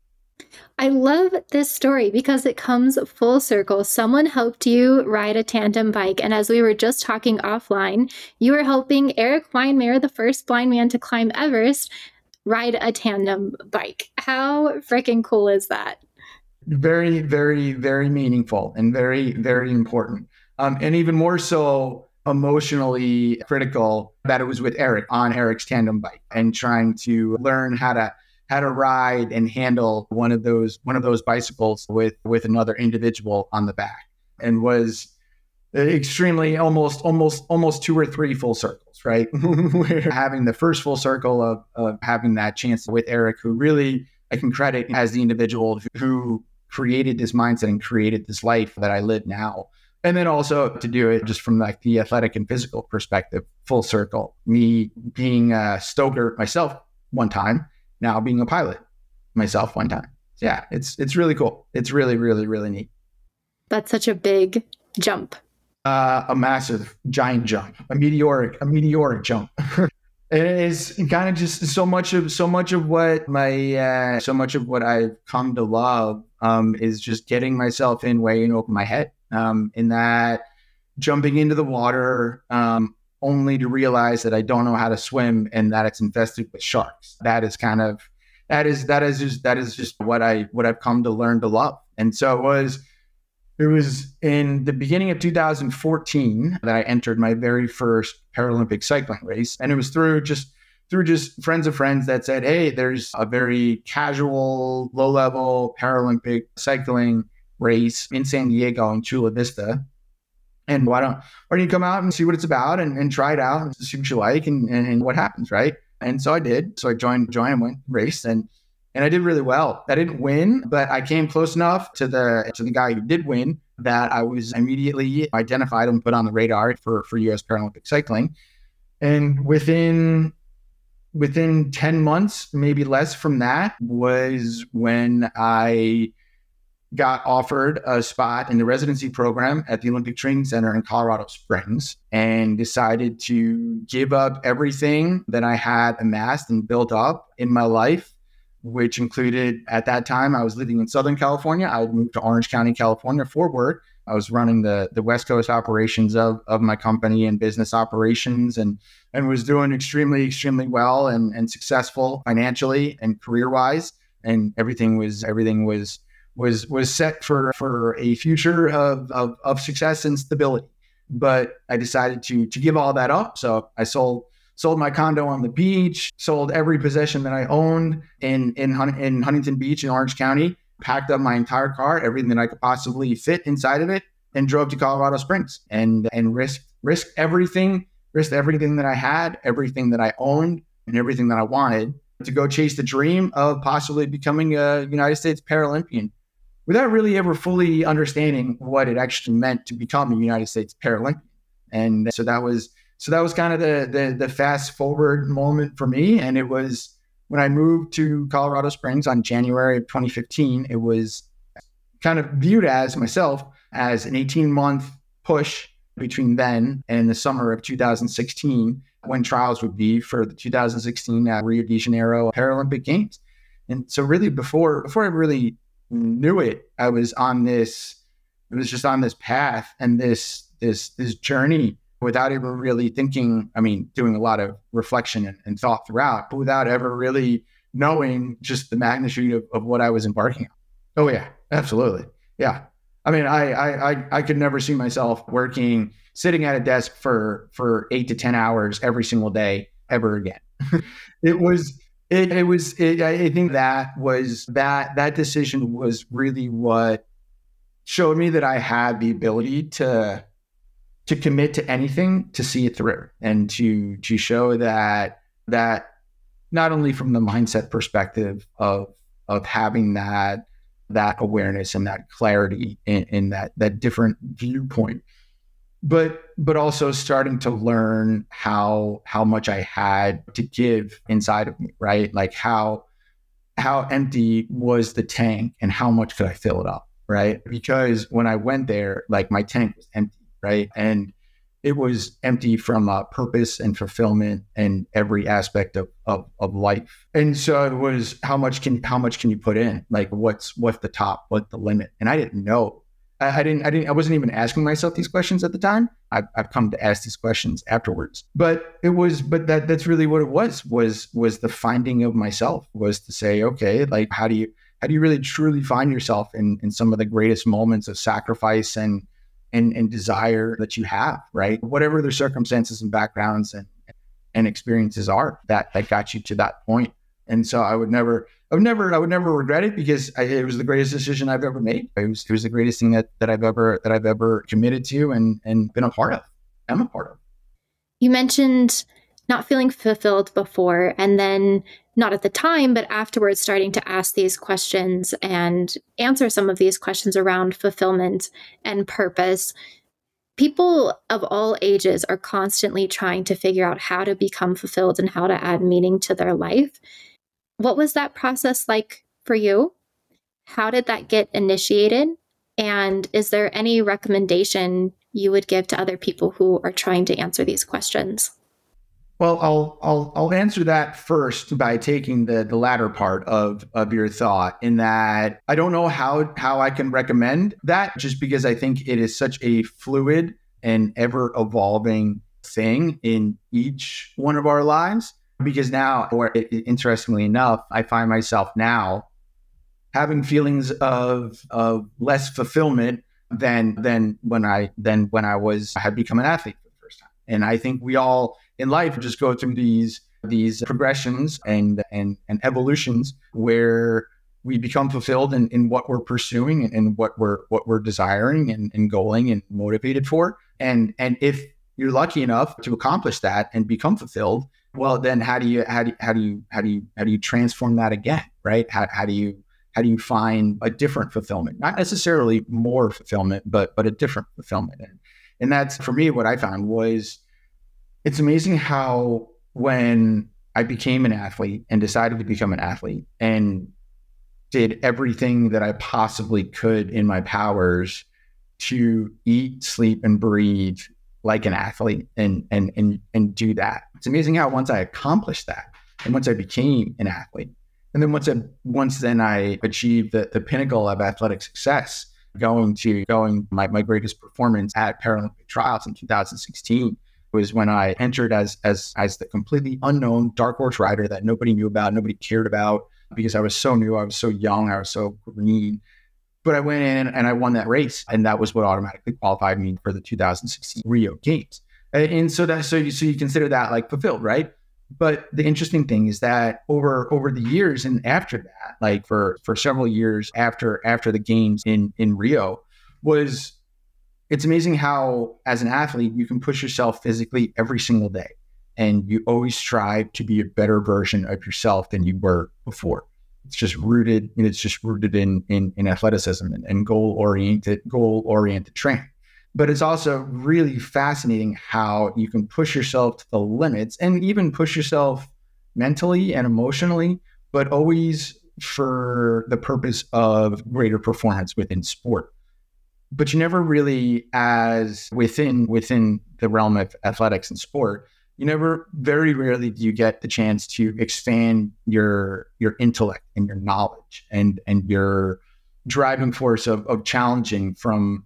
I love this story because it comes full circle. Someone helped you ride a tandem bike. And as we were just talking offline, you were helping Erik Weihenmayer, the first blind man to climb Everest, ride a tandem bike. How freaking cool is that? Very, very, very meaningful and very, very important. Um, and even more so, emotionally critical that it was with Erik on Erik's tandem bike and trying to learn how to how to ride and handle one of those one of those bicycles with with another individual on the back. And was extremely almost almost almost two or three full circles right? Having the first full circle of, of having that chance with Erik who really i can credit as the individual who created this mindset and created this life that i live now and then also to do it just from like the athletic and physical perspective, full circle. Me being a stoker myself one time, now being a pilot myself one time. Yeah, it's it's really cool. It's really really really neat. That's such a big jump. Uh, a massive, giant jump, a meteoric, a meteoric jump. it is kind of just so much of so much of what my uh, so much of what I've come to love um, is just getting myself in way and open my head. Um, in that jumping into the water, um, only to realize that I don't know how to swim and that it's infested with sharks. That is kind of that is that is just that is just what I what I've come to learn to love. And so it was it was in the beginning of 2014 that I entered my very first Paralympic cycling race. And it was through just through just friends of friends that said, Hey, there's a very casual, low level Paralympic cycling race in San mm-hmm. Diego in Chula Vista. And why don't why don't you come out and see what it's about and, and try it out and see what you like and, and, and what happens, right? And so I did. So I joined joined and went raced and and I did really well. I didn't win, but I came close enough to the to the guy who did win that I was immediately identified and put on the radar for for US Paralympic cycling. And within within 10 months, maybe less from that, was when I got offered a spot in the residency program at the Olympic Training Center in Colorado Springs and decided to give up everything that I had amassed and built up in my life, which included at that time I was living in Southern California. I moved to Orange County, California for work. I was running the the West Coast operations of, of my company and business operations and and was doing extremely, extremely well and, and successful financially and career wise. And everything was everything was was was set for for a future of, of, of success and stability. But I decided to to give all that up. So I sold sold my condo on the beach, sold every possession that I owned in in, in Huntington Beach in Orange County, packed up my entire car, everything that I could possibly fit inside of it, and drove to Colorado Springs and and risked risked everything, risked everything that I had, everything that I owned, and everything that I wanted to go chase the dream of possibly becoming a United States Paralympian without really ever fully understanding what it actually meant to become a United States Paralympian. And so that was so that was kind of the, the the, fast forward moment for me. And it was when I moved to Colorado Springs on January of 2015. It was kind of viewed as myself as an 18 month push between then and the summer of 2016 when trials would be for the 2016 uh, Rio de Janeiro Paralympic Games. And so really before before I really knew it. I was on this, it was just on this path and this this this journey without ever really thinking. I mean, doing a lot of reflection and, and thought throughout, but without ever really knowing just the magnitude of, of what I was embarking on. Oh yeah, absolutely. Yeah. I mean, I, I I I could never see myself working, sitting at a desk for for eight to ten hours every single day ever again. it was it, it was. It, I think that was that that decision was really what showed me that I had the ability to to commit to anything to see it through and to to show that that not only from the mindset perspective of of having that that awareness and that clarity in, in that that different viewpoint but but also starting to learn how how much I had to give inside of me, right? Like how how empty was the tank and how much could I fill it up, right? Because when I went there, like my tank was empty, right? And it was empty from uh, purpose and fulfillment and every aspect of, of, of life. And so it was how much can how much can you put in? Like what's what's the top, what's the limit? And I didn't know I, I, didn't, I didn't, I wasn't even asking myself these questions at the time. I've, I've come to ask these questions afterwards. But it was, but that that's really what it was. Was was the finding of myself. Was to say, okay, like how do you how do you really truly find yourself in in some of the greatest moments of sacrifice and and and desire that you have, right? Whatever the circumstances and backgrounds and and experiences are that that got you to that point. And so I would never, I would never, I would never regret it because I, it was the greatest decision I've ever made. It was, it was the greatest thing that, that I've ever, that I've ever committed to and, and been a part of. I'm a part of. You mentioned not feeling fulfilled before and then not at the time, but afterwards starting to ask these questions and answer some of these questions around fulfillment and purpose. people of all ages are constantly trying to figure out how to become fulfilled and how to add meaning to their life. What was that process like for you? How did that get initiated? And is there any recommendation you would give to other people who are trying to answer these questions? Well, I'll I'll I'll answer that first by taking the the latter part of of your thought in that I don't know how how I can recommend that just because I think it is such a fluid and ever evolving thing in each one of our lives because now or interestingly enough I find myself now having feelings of of less fulfillment than than when I than when I was I had become an athlete for the first time. And I think we all in life just go through these these progressions and and and evolutions where we become fulfilled in, in what we're pursuing and, and what we're what we're desiring and, and going and motivated for. And and if you're lucky enough to accomplish that and become fulfilled, well then how do you how do you, how do you how do you how do you transform that again? Right? How, how do you how do you find a different fulfillment? Not necessarily more fulfillment, but but a different fulfillment. And and that's for me what I found was it's amazing how when I became an athlete and decided to become an athlete and did everything that I possibly could in my powers to eat, sleep, and breathe like an athlete and and and and do that. It's amazing how once I accomplished that and once I became an athlete, and then once I once then I achieved the, the pinnacle of athletic success, going to going my, my greatest performance at Paralympic trials in 2016 was when I entered as as as the completely unknown dark horse rider that nobody knew about, nobody cared about because I was so new, I was so young, I was so green. But I went in and I won that race, and that was what automatically qualified me for the 2016 Rio Games. And, so that so you so you consider that like fulfilled, right? But the interesting thing is that over over the years and after that, like for for several years after after the games in in Rio, was it's amazing how, as an athlete, you can push yourself physically every single day. And you always strive to be a better version of yourself than you were before. It's just rooted, and it's just rooted in in, in athleticism and, and goal oriented, goal oriented training. But it's also really fascinating how you can push yourself to the limits and even push yourself mentally and emotionally, but always for the purpose of greater performance within sport. But you never really as within within the realm of athletics and sport you never very rarely do you get the chance to expand your your intellect and your knowledge and and your driving force of, of challenging from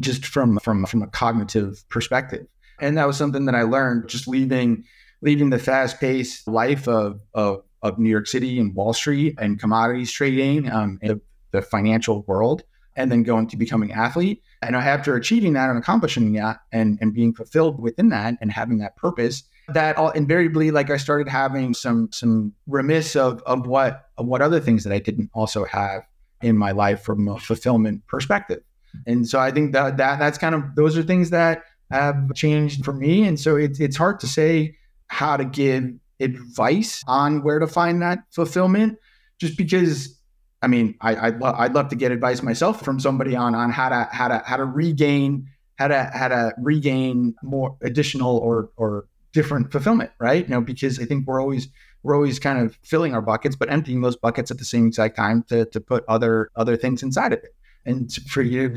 just from from from a cognitive perspective and that was something that i learned just leaving leaving the fast-paced life of of, of new york city and wall street and commodities trading um, and the financial world and then going to becoming athlete. And after achieving that and accomplishing that and, and being fulfilled within that and having that purpose, that all invariably like I started having some some remiss of of what of what other things that I didn't also have in my life from a fulfillment perspective. And so I think that that that's kind of those are things that have changed for me. And so it's it's hard to say how to give advice on where to find that fulfillment just because I mean, I, I'd, lo- I'd love to get advice myself from somebody on on how to how to how to regain how to how to regain more additional or or different fulfillment, right? You know, because I think we're always we're always kind of filling our buckets, but emptying those buckets at the same exact time to to put other other things inside of it. And for you,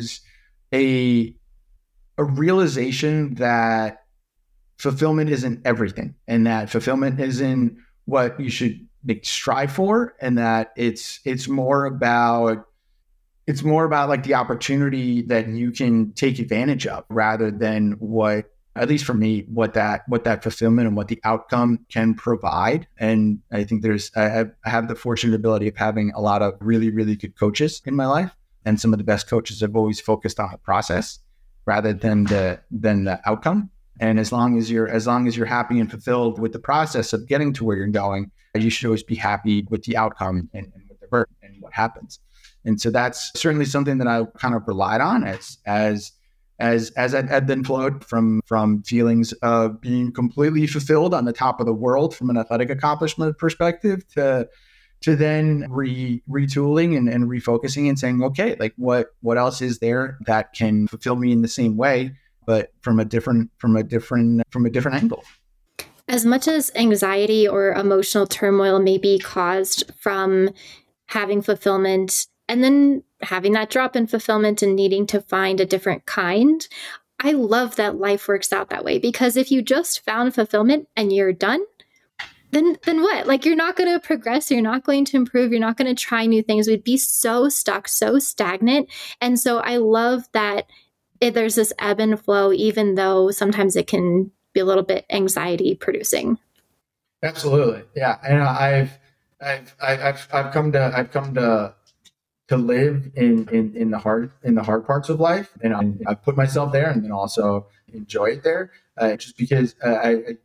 a a realization that fulfillment isn't everything, and that fulfillment isn't what you should strive for and that it's it's more about it's more about like the opportunity that you can take advantage of rather than what at least for me what that what that fulfillment and what the outcome can provide. And i think there's i have, I have the fortunate ability of having a lot of really really good coaches in my life and some of the best coaches have always focused on the process rather than the than the outcome and as long as you're as long as you're happy and fulfilled with the process of getting to where you're going, you should always be happy with the outcome and, and with the work and what happens. And so that's certainly something that I kind of relied on as as as as I had been flowed from from feelings of being completely fulfilled on the top of the world from an athletic accomplishment perspective to to then re retooling and, and refocusing and saying, okay, like what what else is there that can fulfill me in the same way but from a different from a different from a different angle. As much as anxiety or emotional turmoil may be caused from having fulfillment and then having that drop in fulfillment and needing to find a different kind, I love that life works out that way because if you just found fulfillment and you're done, then then what? Like you're not going to progress, you're not going to improve, you're not going to try new things. We'd be so stuck, so stagnant. And so I love that it, there's this ebb and flow even though sometimes it can be a little bit anxiety producing. Absolutely. Yeah. And I've I've I've I've come to I've come to to live in, in, in the hard in the hard parts of life, and I, put myself there, and then also enjoy it there. Uh, just because uh, I,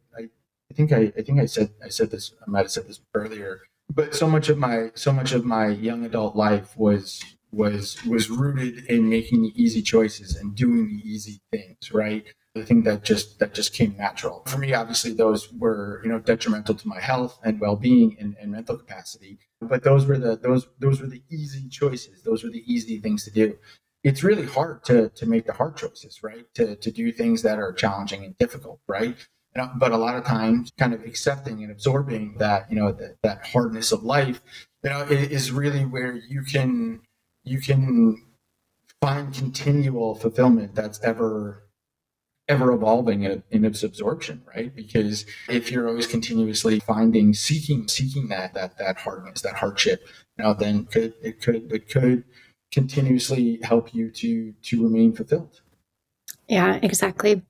I think I I think I said I said this I might have said this earlier, but so much of my so much of my young adult life was was was rooted in making the easy choices and doing the easy things, right? I think that just that just came natural for me. Obviously, those were you know detrimental to my health and well being and, and mental capacity. But those were the those those were the easy choices. Those were the easy things to do. It's really hard to to make the hard choices, right? To to do things that are challenging and difficult, right? But a lot of times, kind of accepting and absorbing that you know that, that hardness of life, you know, is really where you can you can find continual fulfillment that's ever ever evolving in, in its absorption, right? Because if you're always continuously finding, seeking, seeking that that that hardness, that hardship, you know, then could it could it could continuously help you to to remain fulfilled. Yeah, exactly.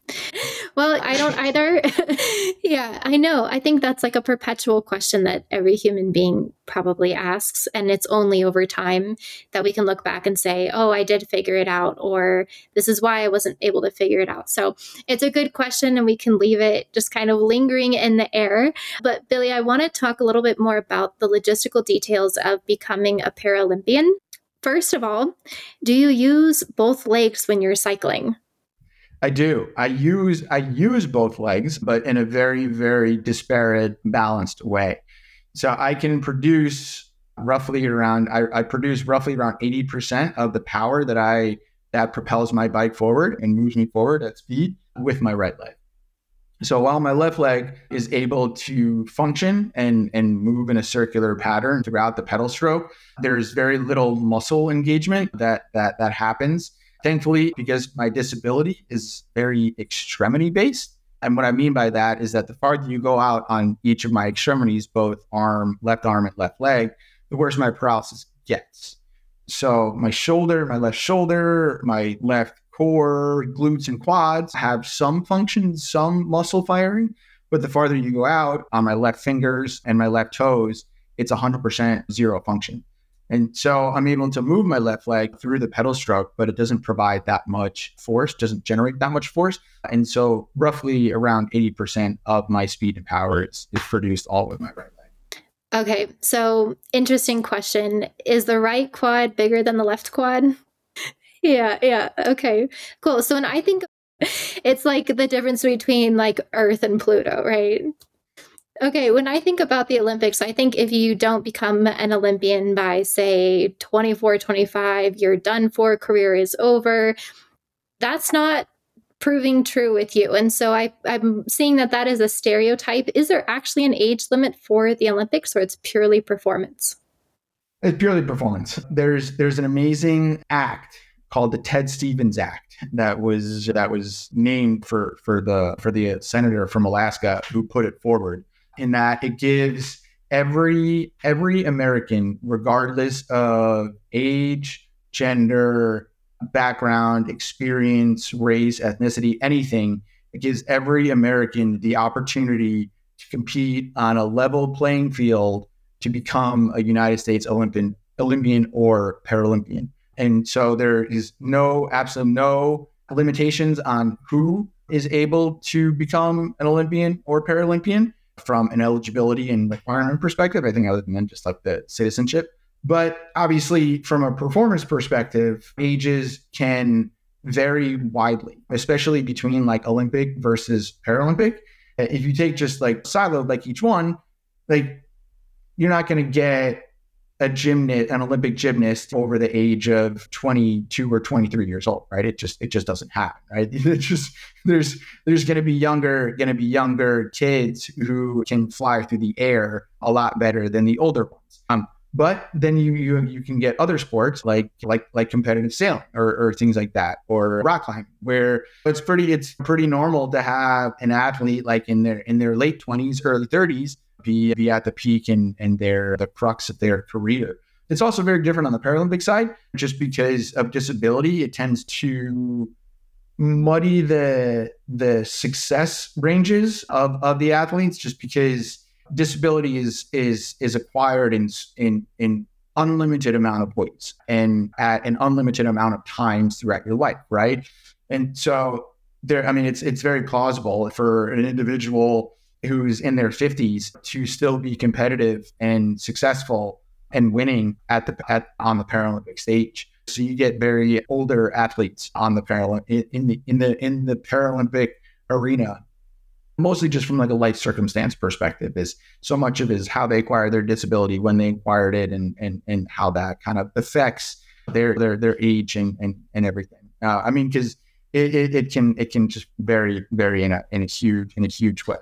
Well, I don't either. yeah, I know. I think that's like a perpetual question that every human being probably asks. And it's only over time that we can look back and say, oh, I did figure it out, or this is why I wasn't able to figure it out. So it's a good question, and we can leave it just kind of lingering in the air. But Billy, I want to talk a little bit more about the logistical details of becoming a Paralympian. First of all, do you use both legs when you're cycling? I do. I use I use both legs, but in a very very disparate, balanced way. So I can produce roughly around I, I produce roughly around eighty percent of the power that I that propels my bike forward and moves me forward at speed with my right leg. So while my left leg is able to function and, and move in a circular pattern throughout the pedal stroke, there's very little muscle engagement that that that happens Thankfully, because my disability is very extremity based. And what I mean by that is that the farther you go out on each of my extremities, both arm, left arm, and left leg, the worse my paralysis gets. So my shoulder, my left shoulder, my left core, glutes, and quads have some function, some muscle firing. But the farther you go out on my left fingers and my left toes, it's 100% zero function. And so I'm able to move my left leg through the pedal stroke, but it doesn't provide that much force, doesn't generate that much force. And so roughly around 80% of my speed and power is, is produced all with my right leg. Okay. So interesting question. Is the right quad bigger than the left quad? yeah. Yeah. Okay. Cool. So when I think it's like the difference between like Earth and Pluto, right? Okay, when I think about the Olympics, I think if you don't become an Olympian by, say, 24, 25, you're done for, career is over. That's not proving true with you. And so I, I'm seeing that that is a stereotype. Is there actually an age limit for the Olympics or it's purely performance? It's purely performance. There's there's an amazing act called the Ted Stevens Act that was that was named for for the for the senator from Alaska who put it forward in that it gives every every American, regardless of age, gender, background, experience, race, ethnicity, anything, it gives every American the opportunity to compete on a level playing field to become a United States Olympian, Olympian or Paralympian. And so there is no absolute no limitations on who is able to become an Olympian or Paralympian from an eligibility and requirement perspective. I think other than just like the citizenship. But obviously, from a performance perspective, ages can vary widely, especially between like Olympic versus Paralympic. If you take just like siloed like each one, like you're not going to get a gymnast, an Olympic gymnast over the age of 22 or 23 years old, right? It just it just doesn't happen, right? It just there's there's going to be younger going to be younger kids who can fly through the air a lot better than the older ones. Um, but then you, you you can get other sports like like like competitive sailing or, or things like that or rock climbing where it's pretty it's pretty normal to have an athlete like in their in their late 20s early 30s be be at the peak and and their the crux of their career. It's also very different on the Paralympic side, just because of disability. It tends to muddy the the success ranges of, of the athletes, just because disability is is is acquired in in in unlimited amount of ways and at an unlimited amount of times throughout your life, right? And so there, I mean, it's it's very plausible for an individual who's in their 50s to still be competitive and successful and winning at the at, on the Paralympic stage. So you get very older athletes on the Paralympic in the in the in the Paralympic arena, mostly just from like a life circumstance perspective. Is so much of it is how they acquire their disability, when they acquired it, and and and how that kind of affects their their their age and and, and everything. Uh, I mean, because it, it, it can it can just vary vary in a in a huge in a huge way.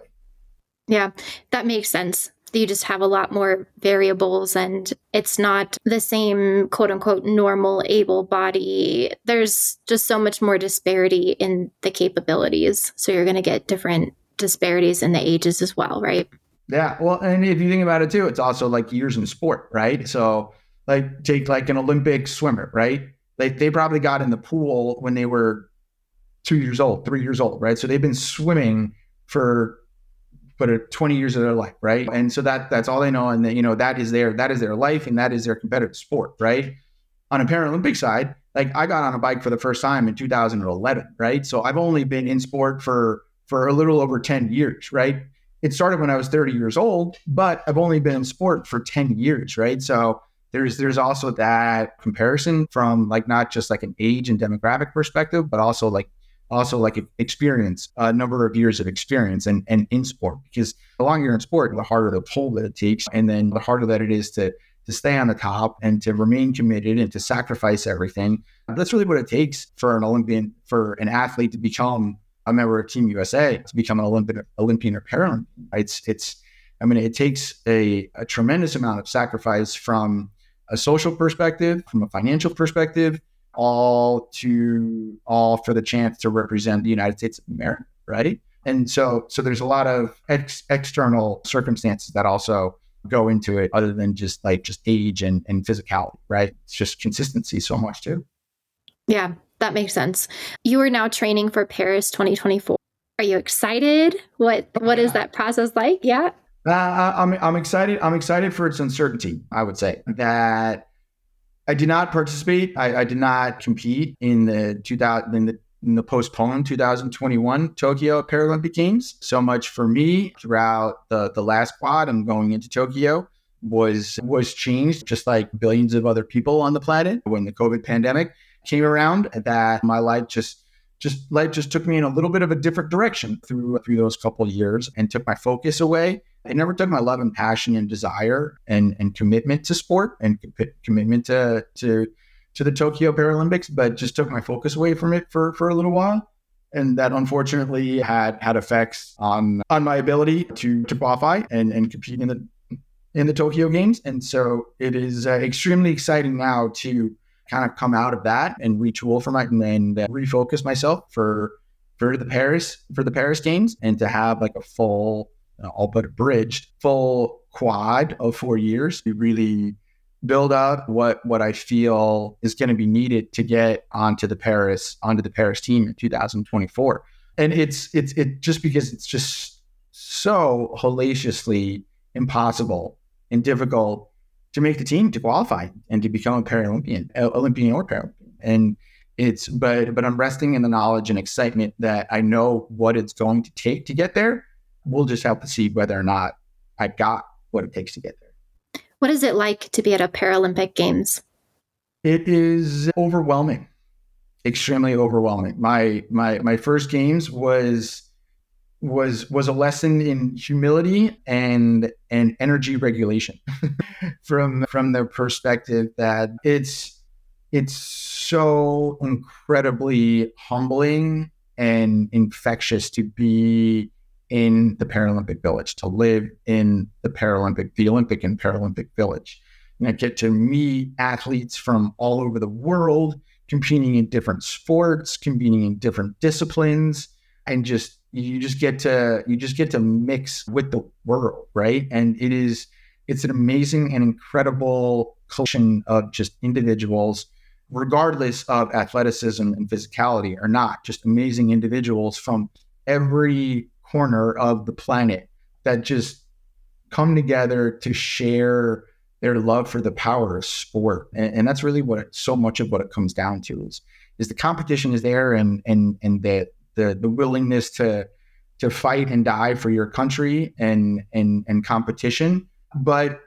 Yeah, that makes sense. You just have a lot more variables and it's not the same quote unquote normal able body. There's just so much more disparity in the capabilities. So you're going to get different disparities in the ages as well, right? Yeah. Well, and if you think about it too, it's also like years in sport, right? So, like, take like an Olympic swimmer, right? Like, they probably got in the pool when they were two years old, three years old, right? So they've been swimming for but 20 years of their life, right? And so that that's all they know, and that, you know that is their that is their life, and that is their competitive sport, right? On a Paralympic side, like I got on a bike for the first time in 2011, right? So I've only been in sport for for a little over 10 years, right? It started when I was 30 years old, but I've only been in sport for 10 years, right? So there's there's also that comparison from like not just like an age and demographic perspective, but also like also like experience, a number of years of experience and, and in sport. Because the longer you're in sport, the harder the pull that it takes, and then the harder that it is to to stay on the top and to remain committed and to sacrifice everything. That's really what it takes for an Olympian, for an athlete to become a member of Team USA, to become an Olympian, Olympian or Paralympian. It's it's I mean, it takes a, a tremendous amount of sacrifice from a social perspective, from a financial perspective, all to all for the chance to represent the United States of America, right? And so, so there's a lot of ex- external circumstances that also go into it, other than just like just age and, and physicality, right? It's just consistency so much too. Yeah, that makes sense. You are now training for Paris 2024. Are you excited? What What is that process like? Yeah. Uh, I'm I'm excited. I'm excited for its uncertainty. I would say that I did not participate. I, I did not compete in the 2000 in the in the postponed 2021 Tokyo Paralympic Games. So much for me throughout the the last quad and going into Tokyo was was changed just like billions of other people on the planet when the COVID pandemic came around that my life just just life just took me in a little bit of a different direction through through those couple of years and took my focus away it never took my love and passion and desire and, and commitment to sport and commitment to, to to the Tokyo Paralympics, but just took my focus away from it for, for a little while. And that unfortunately had had effects on on my ability to to qualify and, and compete in the in the Tokyo Games. And so it is uh, extremely exciting now to kind of come out of that and retool for my and uh, refocus myself for for the Paris for the Paris Games and to have like a full uh, all but abridged full quad of four years to really build up what what I feel is going to be needed to get onto the Paris onto the Paris team in 2024. And it's it's it just because it's just so hellaciously impossible and difficult to make the team to qualify and to become a Paralympian, Olympian or Paralympian. And it's but but I'm resting in the knowledge and excitement that I know what it's going to take to get there we'll just have to see whether or not I got what it takes to get there. What is it like to be at a Paralympic Games? It is overwhelming, extremely overwhelming. My my my first games was was was a lesson in humility and and energy regulation from from the perspective that it's it's so incredibly humbling and infectious to be in the Paralympic Village, to live in the Paralympic, the Olympic and Paralympic Village. And I get to meet athletes from all over the world, competing in different sports, competing in different disciplines, and just you just get to you just get to mix with the world, right? And it is it's an amazing and incredible collection of just individuals, regardless of athleticism and physicality or not, just amazing individuals from every corner of the planet that just come together to share their love for the power of sport. And, and that's really what it, so much of what it comes down to is is the competition is there and and and the the the willingness to to fight and die for your country and and and competition. But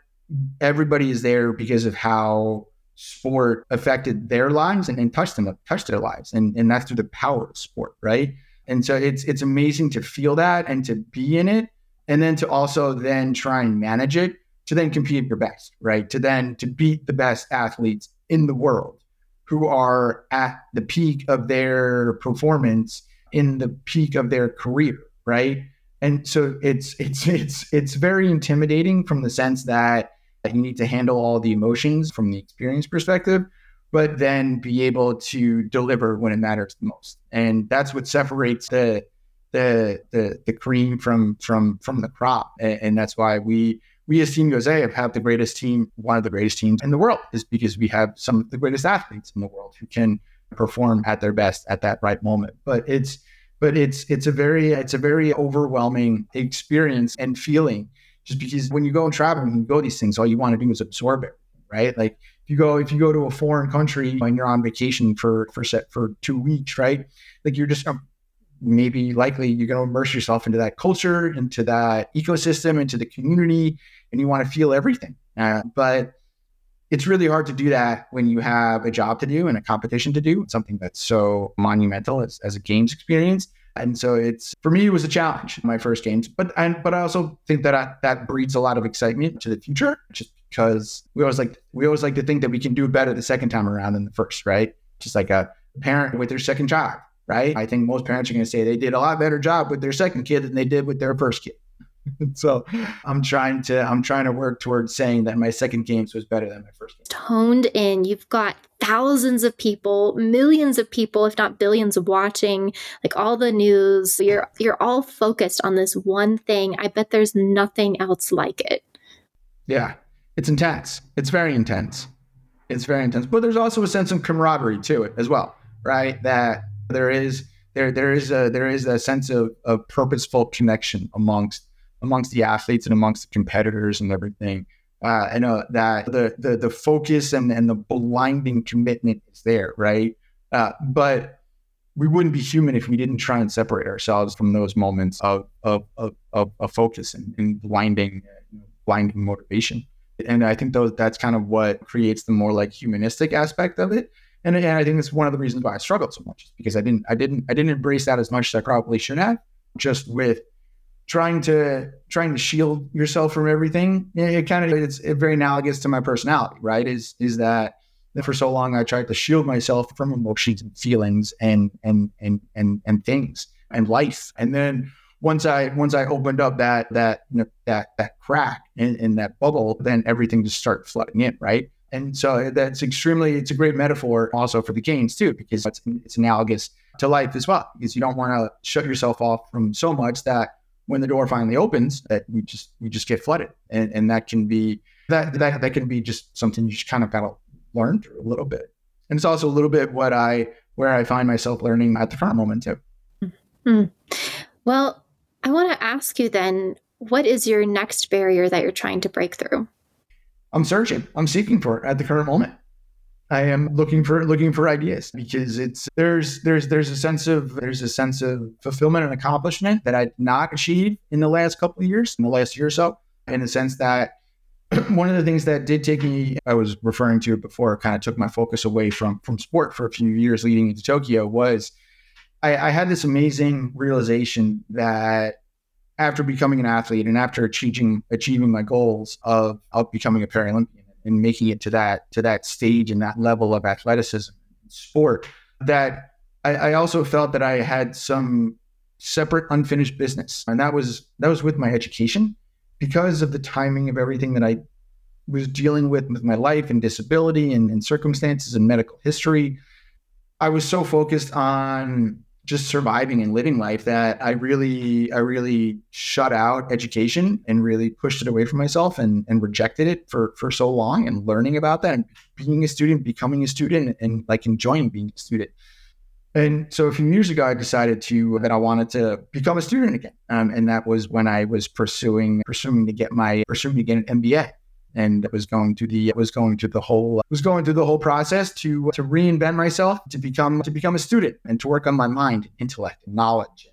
everybody is there because of how sport affected their lives and, and touched them touched their lives. And and that's through the power of sport, right? And so it's it's amazing to feel that and to be in it, and then to also then try and manage it to then compete your best, right? To then to beat the best athletes in the world who are at the peak of their performance in the peak of their career, right? And so it's it's it's it's very intimidating from the sense that you need to handle all the emotions from the experience perspective, but then be able to deliver when it matters the most. And that's what separates the the the, the cream from from from the crop. And, and that's why we we as Team USA have had the greatest team, one of the greatest teams in the world, is because we have some of the greatest athletes in the world who can perform at their best at that right moment. But it's but it's it's a very it's a very overwhelming experience and feeling just because when you go and travel and you go these things all you want to do is absorb it right like you go if you go to a foreign country and you're on vacation for for set for two weeks, right? Like you're just um, maybe likely you're going to immerse yourself into that culture, into that ecosystem, into the community, and you want to feel everything. Uh, but it's really hard to do that when you have a job to do and a competition to do, something that's so monumental as, as a games experience. And so it's for me, it was a challenge my first games, but and but I also think that I, that breeds a lot of excitement to the future, just because we always like we always like to think that we can do better the second time around than the first, right? Just like a parent with their second child, right? I think most parents are going to say they did a lot better job with their second kid than they did with their first kid. so I'm trying to I'm trying to work towards saying that my second games was better than my first game. Toned in. You've got thousands of people, millions of people, if not billions watching, like all the news. You're you're all focused on this one thing. I bet there's nothing else like it. Yeah. It's intense. It's very intense. It's very intense. But there's also a sense of camaraderie to it as well, right? That there is there there is a there is a sense of, of purposeful connection amongst amongst the athletes and amongst the competitors and everything. Uh, I know that the, the the focus and, and the blinding commitment is there, right? Uh, but we wouldn't be human if we didn't try and separate ourselves from those moments of of of, of, of focus and, and blinding blinding motivation. And I think those, that's kind of what creates the more like humanistic aspect of it. And, and I think it's one of the reasons why I struggled so much because I didn't I didn't I didn't embrace that as much as I probably should have. Just with trying to trying to shield yourself from everything. It, it kind of it's very analogous to my personality, right? Is is that for so long I tried to shield myself from emotions and feelings and and and and and things and life. And then once I once I opened up that that that that crack in, in that bubble, then everything just started flooding in, right? And so that's extremely it's a great metaphor also for the gains too, because it's it's analogous to life as well. Because you don't want to shut yourself off from so much that when the door finally opens that we just we just get flooded. And and that can be that that that can be just something you just kind of got to learn through a little bit. And it's also a little bit what i where i find myself learning at the current moment too. Mm-hmm. well i want to ask you then what is your next barrier that you're trying to break through? I'm searching. I'm seeking for it at the current moment I am looking for looking for ideas because it's there's there's there's a sense of there's a sense of fulfillment and accomplishment that I did not achieve in the last couple of years, in the last year or so, in the sense that one of the things that did take me, I was referring to it before, kind of took my focus away from from sport for a few years leading into Tokyo was I, I had this amazing realization that after becoming an athlete and after achieving achieving my goals of of becoming a Paralympian and making it to that to that stage and that level of athleticism sport that I, I also felt that I had some separate unfinished business. And that was that was with my education because of the timing of everything that I was dealing with with my life and disability and, and circumstances and medical history. I was so focused on just surviving and living life that I really, I really shut out education and really pushed it away from myself and, and rejected it for, for so long and learning about that and being a student, becoming a student and like enjoying being a student. And so a few years ago, I decided to that I wanted to become a student again, um, and that was when I was pursuing pursuing to get my pursuing to get an MBA and was going to the was going to the whole was going through the whole process to to reinvent myself to become to become a student and to work on my mind intellect knowledge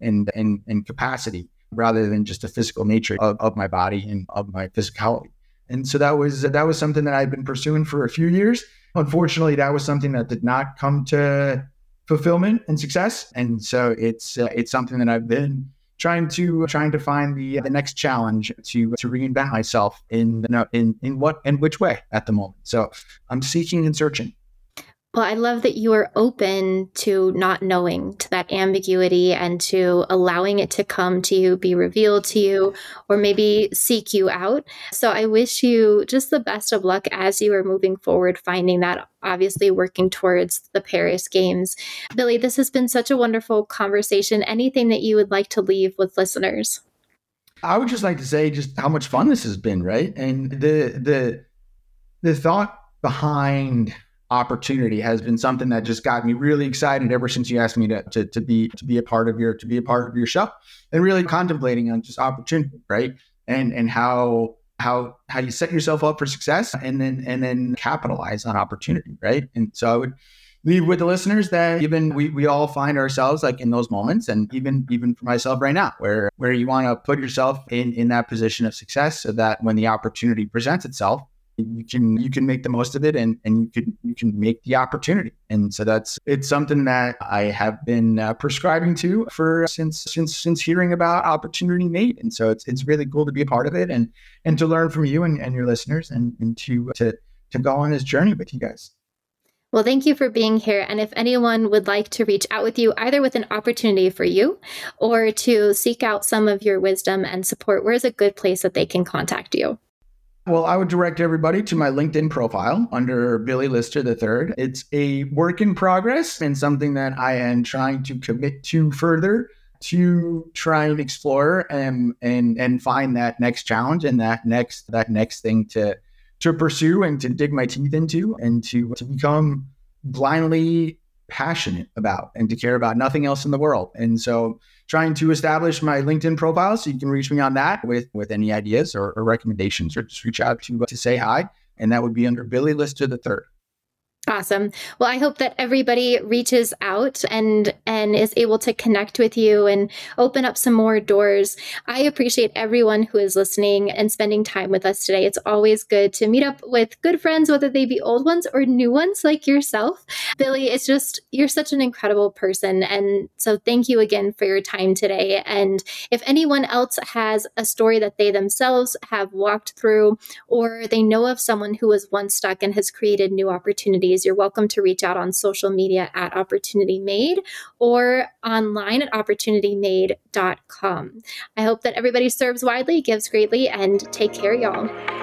and and and, capacity rather than just the physical nature of, of my body and of my physicality. And so that was that was something that i'd been pursuing for a few years. Unfortunately that was something that did not come to fulfillment and success. And so it's uh, it's something that i've been trying to trying to find the the next challenge to to reinvent myself in in in what and which way at the moment. So I'm seeking and searching. Well, I love that you are open to not knowing, to that ambiguity, and to allowing it to come to you, be revealed to you, or maybe seek you out. So I wish you just the best of luck as you are moving forward, finding that, obviously, working towards the Paris Games. Billy, this has been such a wonderful conversation. Anything that you would like to leave with listeners? I would just like to say just how much fun this has been, right? And the the the thought behind opportunity has been something that just got me really excited ever since you asked me to, to, to be to be a part of your to be a part of your show and really contemplating on just opportunity right? And and how how how you set yourself up for success and then and then capitalize on opportunity right? And so i would leave with the listeners that even we, we all find ourselves like in those moments and even even for myself right now where where you want to put yourself in in that position of success so that when the opportunity presents itself you can you can make the most of it and and you can you can make the opportunity and so that's it's something that i have been uh, prescribing to for since since since hearing about Opportunity Made and so it's it's really cool to be a part of it and and to learn from you and, and your listeners and and to to to go on this journey with you guys well, thank you for being here. And if anyone would like to reach out with you, either with an opportunity for you or to seek out some of your wisdom and support, where's a good place that they can contact you? Well, I would direct everybody to my LinkedIn profile under Billy Lister III. It's a work in progress and something that I am trying to commit to further to try and explore and and and find that next challenge and that next that next thing to to pursue and to dig my teeth into and to to become blindly passionate about and to care about nothing else in the world. And so trying to establish my LinkedIn profile so you can reach me on that with with any ideas or, or recommendations or just reach out to uh, to say hi. And that would be under Billy Lister the third. Awesome. Well, I hope that everybody reaches out and and is able to connect with you and open up some more doors. I appreciate everyone who is listening and spending time with us today. It's always good to meet up with good friends, whether they be old ones or new ones like yourself. Billy, it's just you're such an incredible person and so thank you again for your time today. And if anyone else has a story that they themselves have walked through or they know of someone who was once stuck and has created new opportunities opportunities, you're welcome to reach out on social media at Opportunity Made or online at opportunitymade.com. I hope that everybody serves widely, gives greatly, and take care, y'all.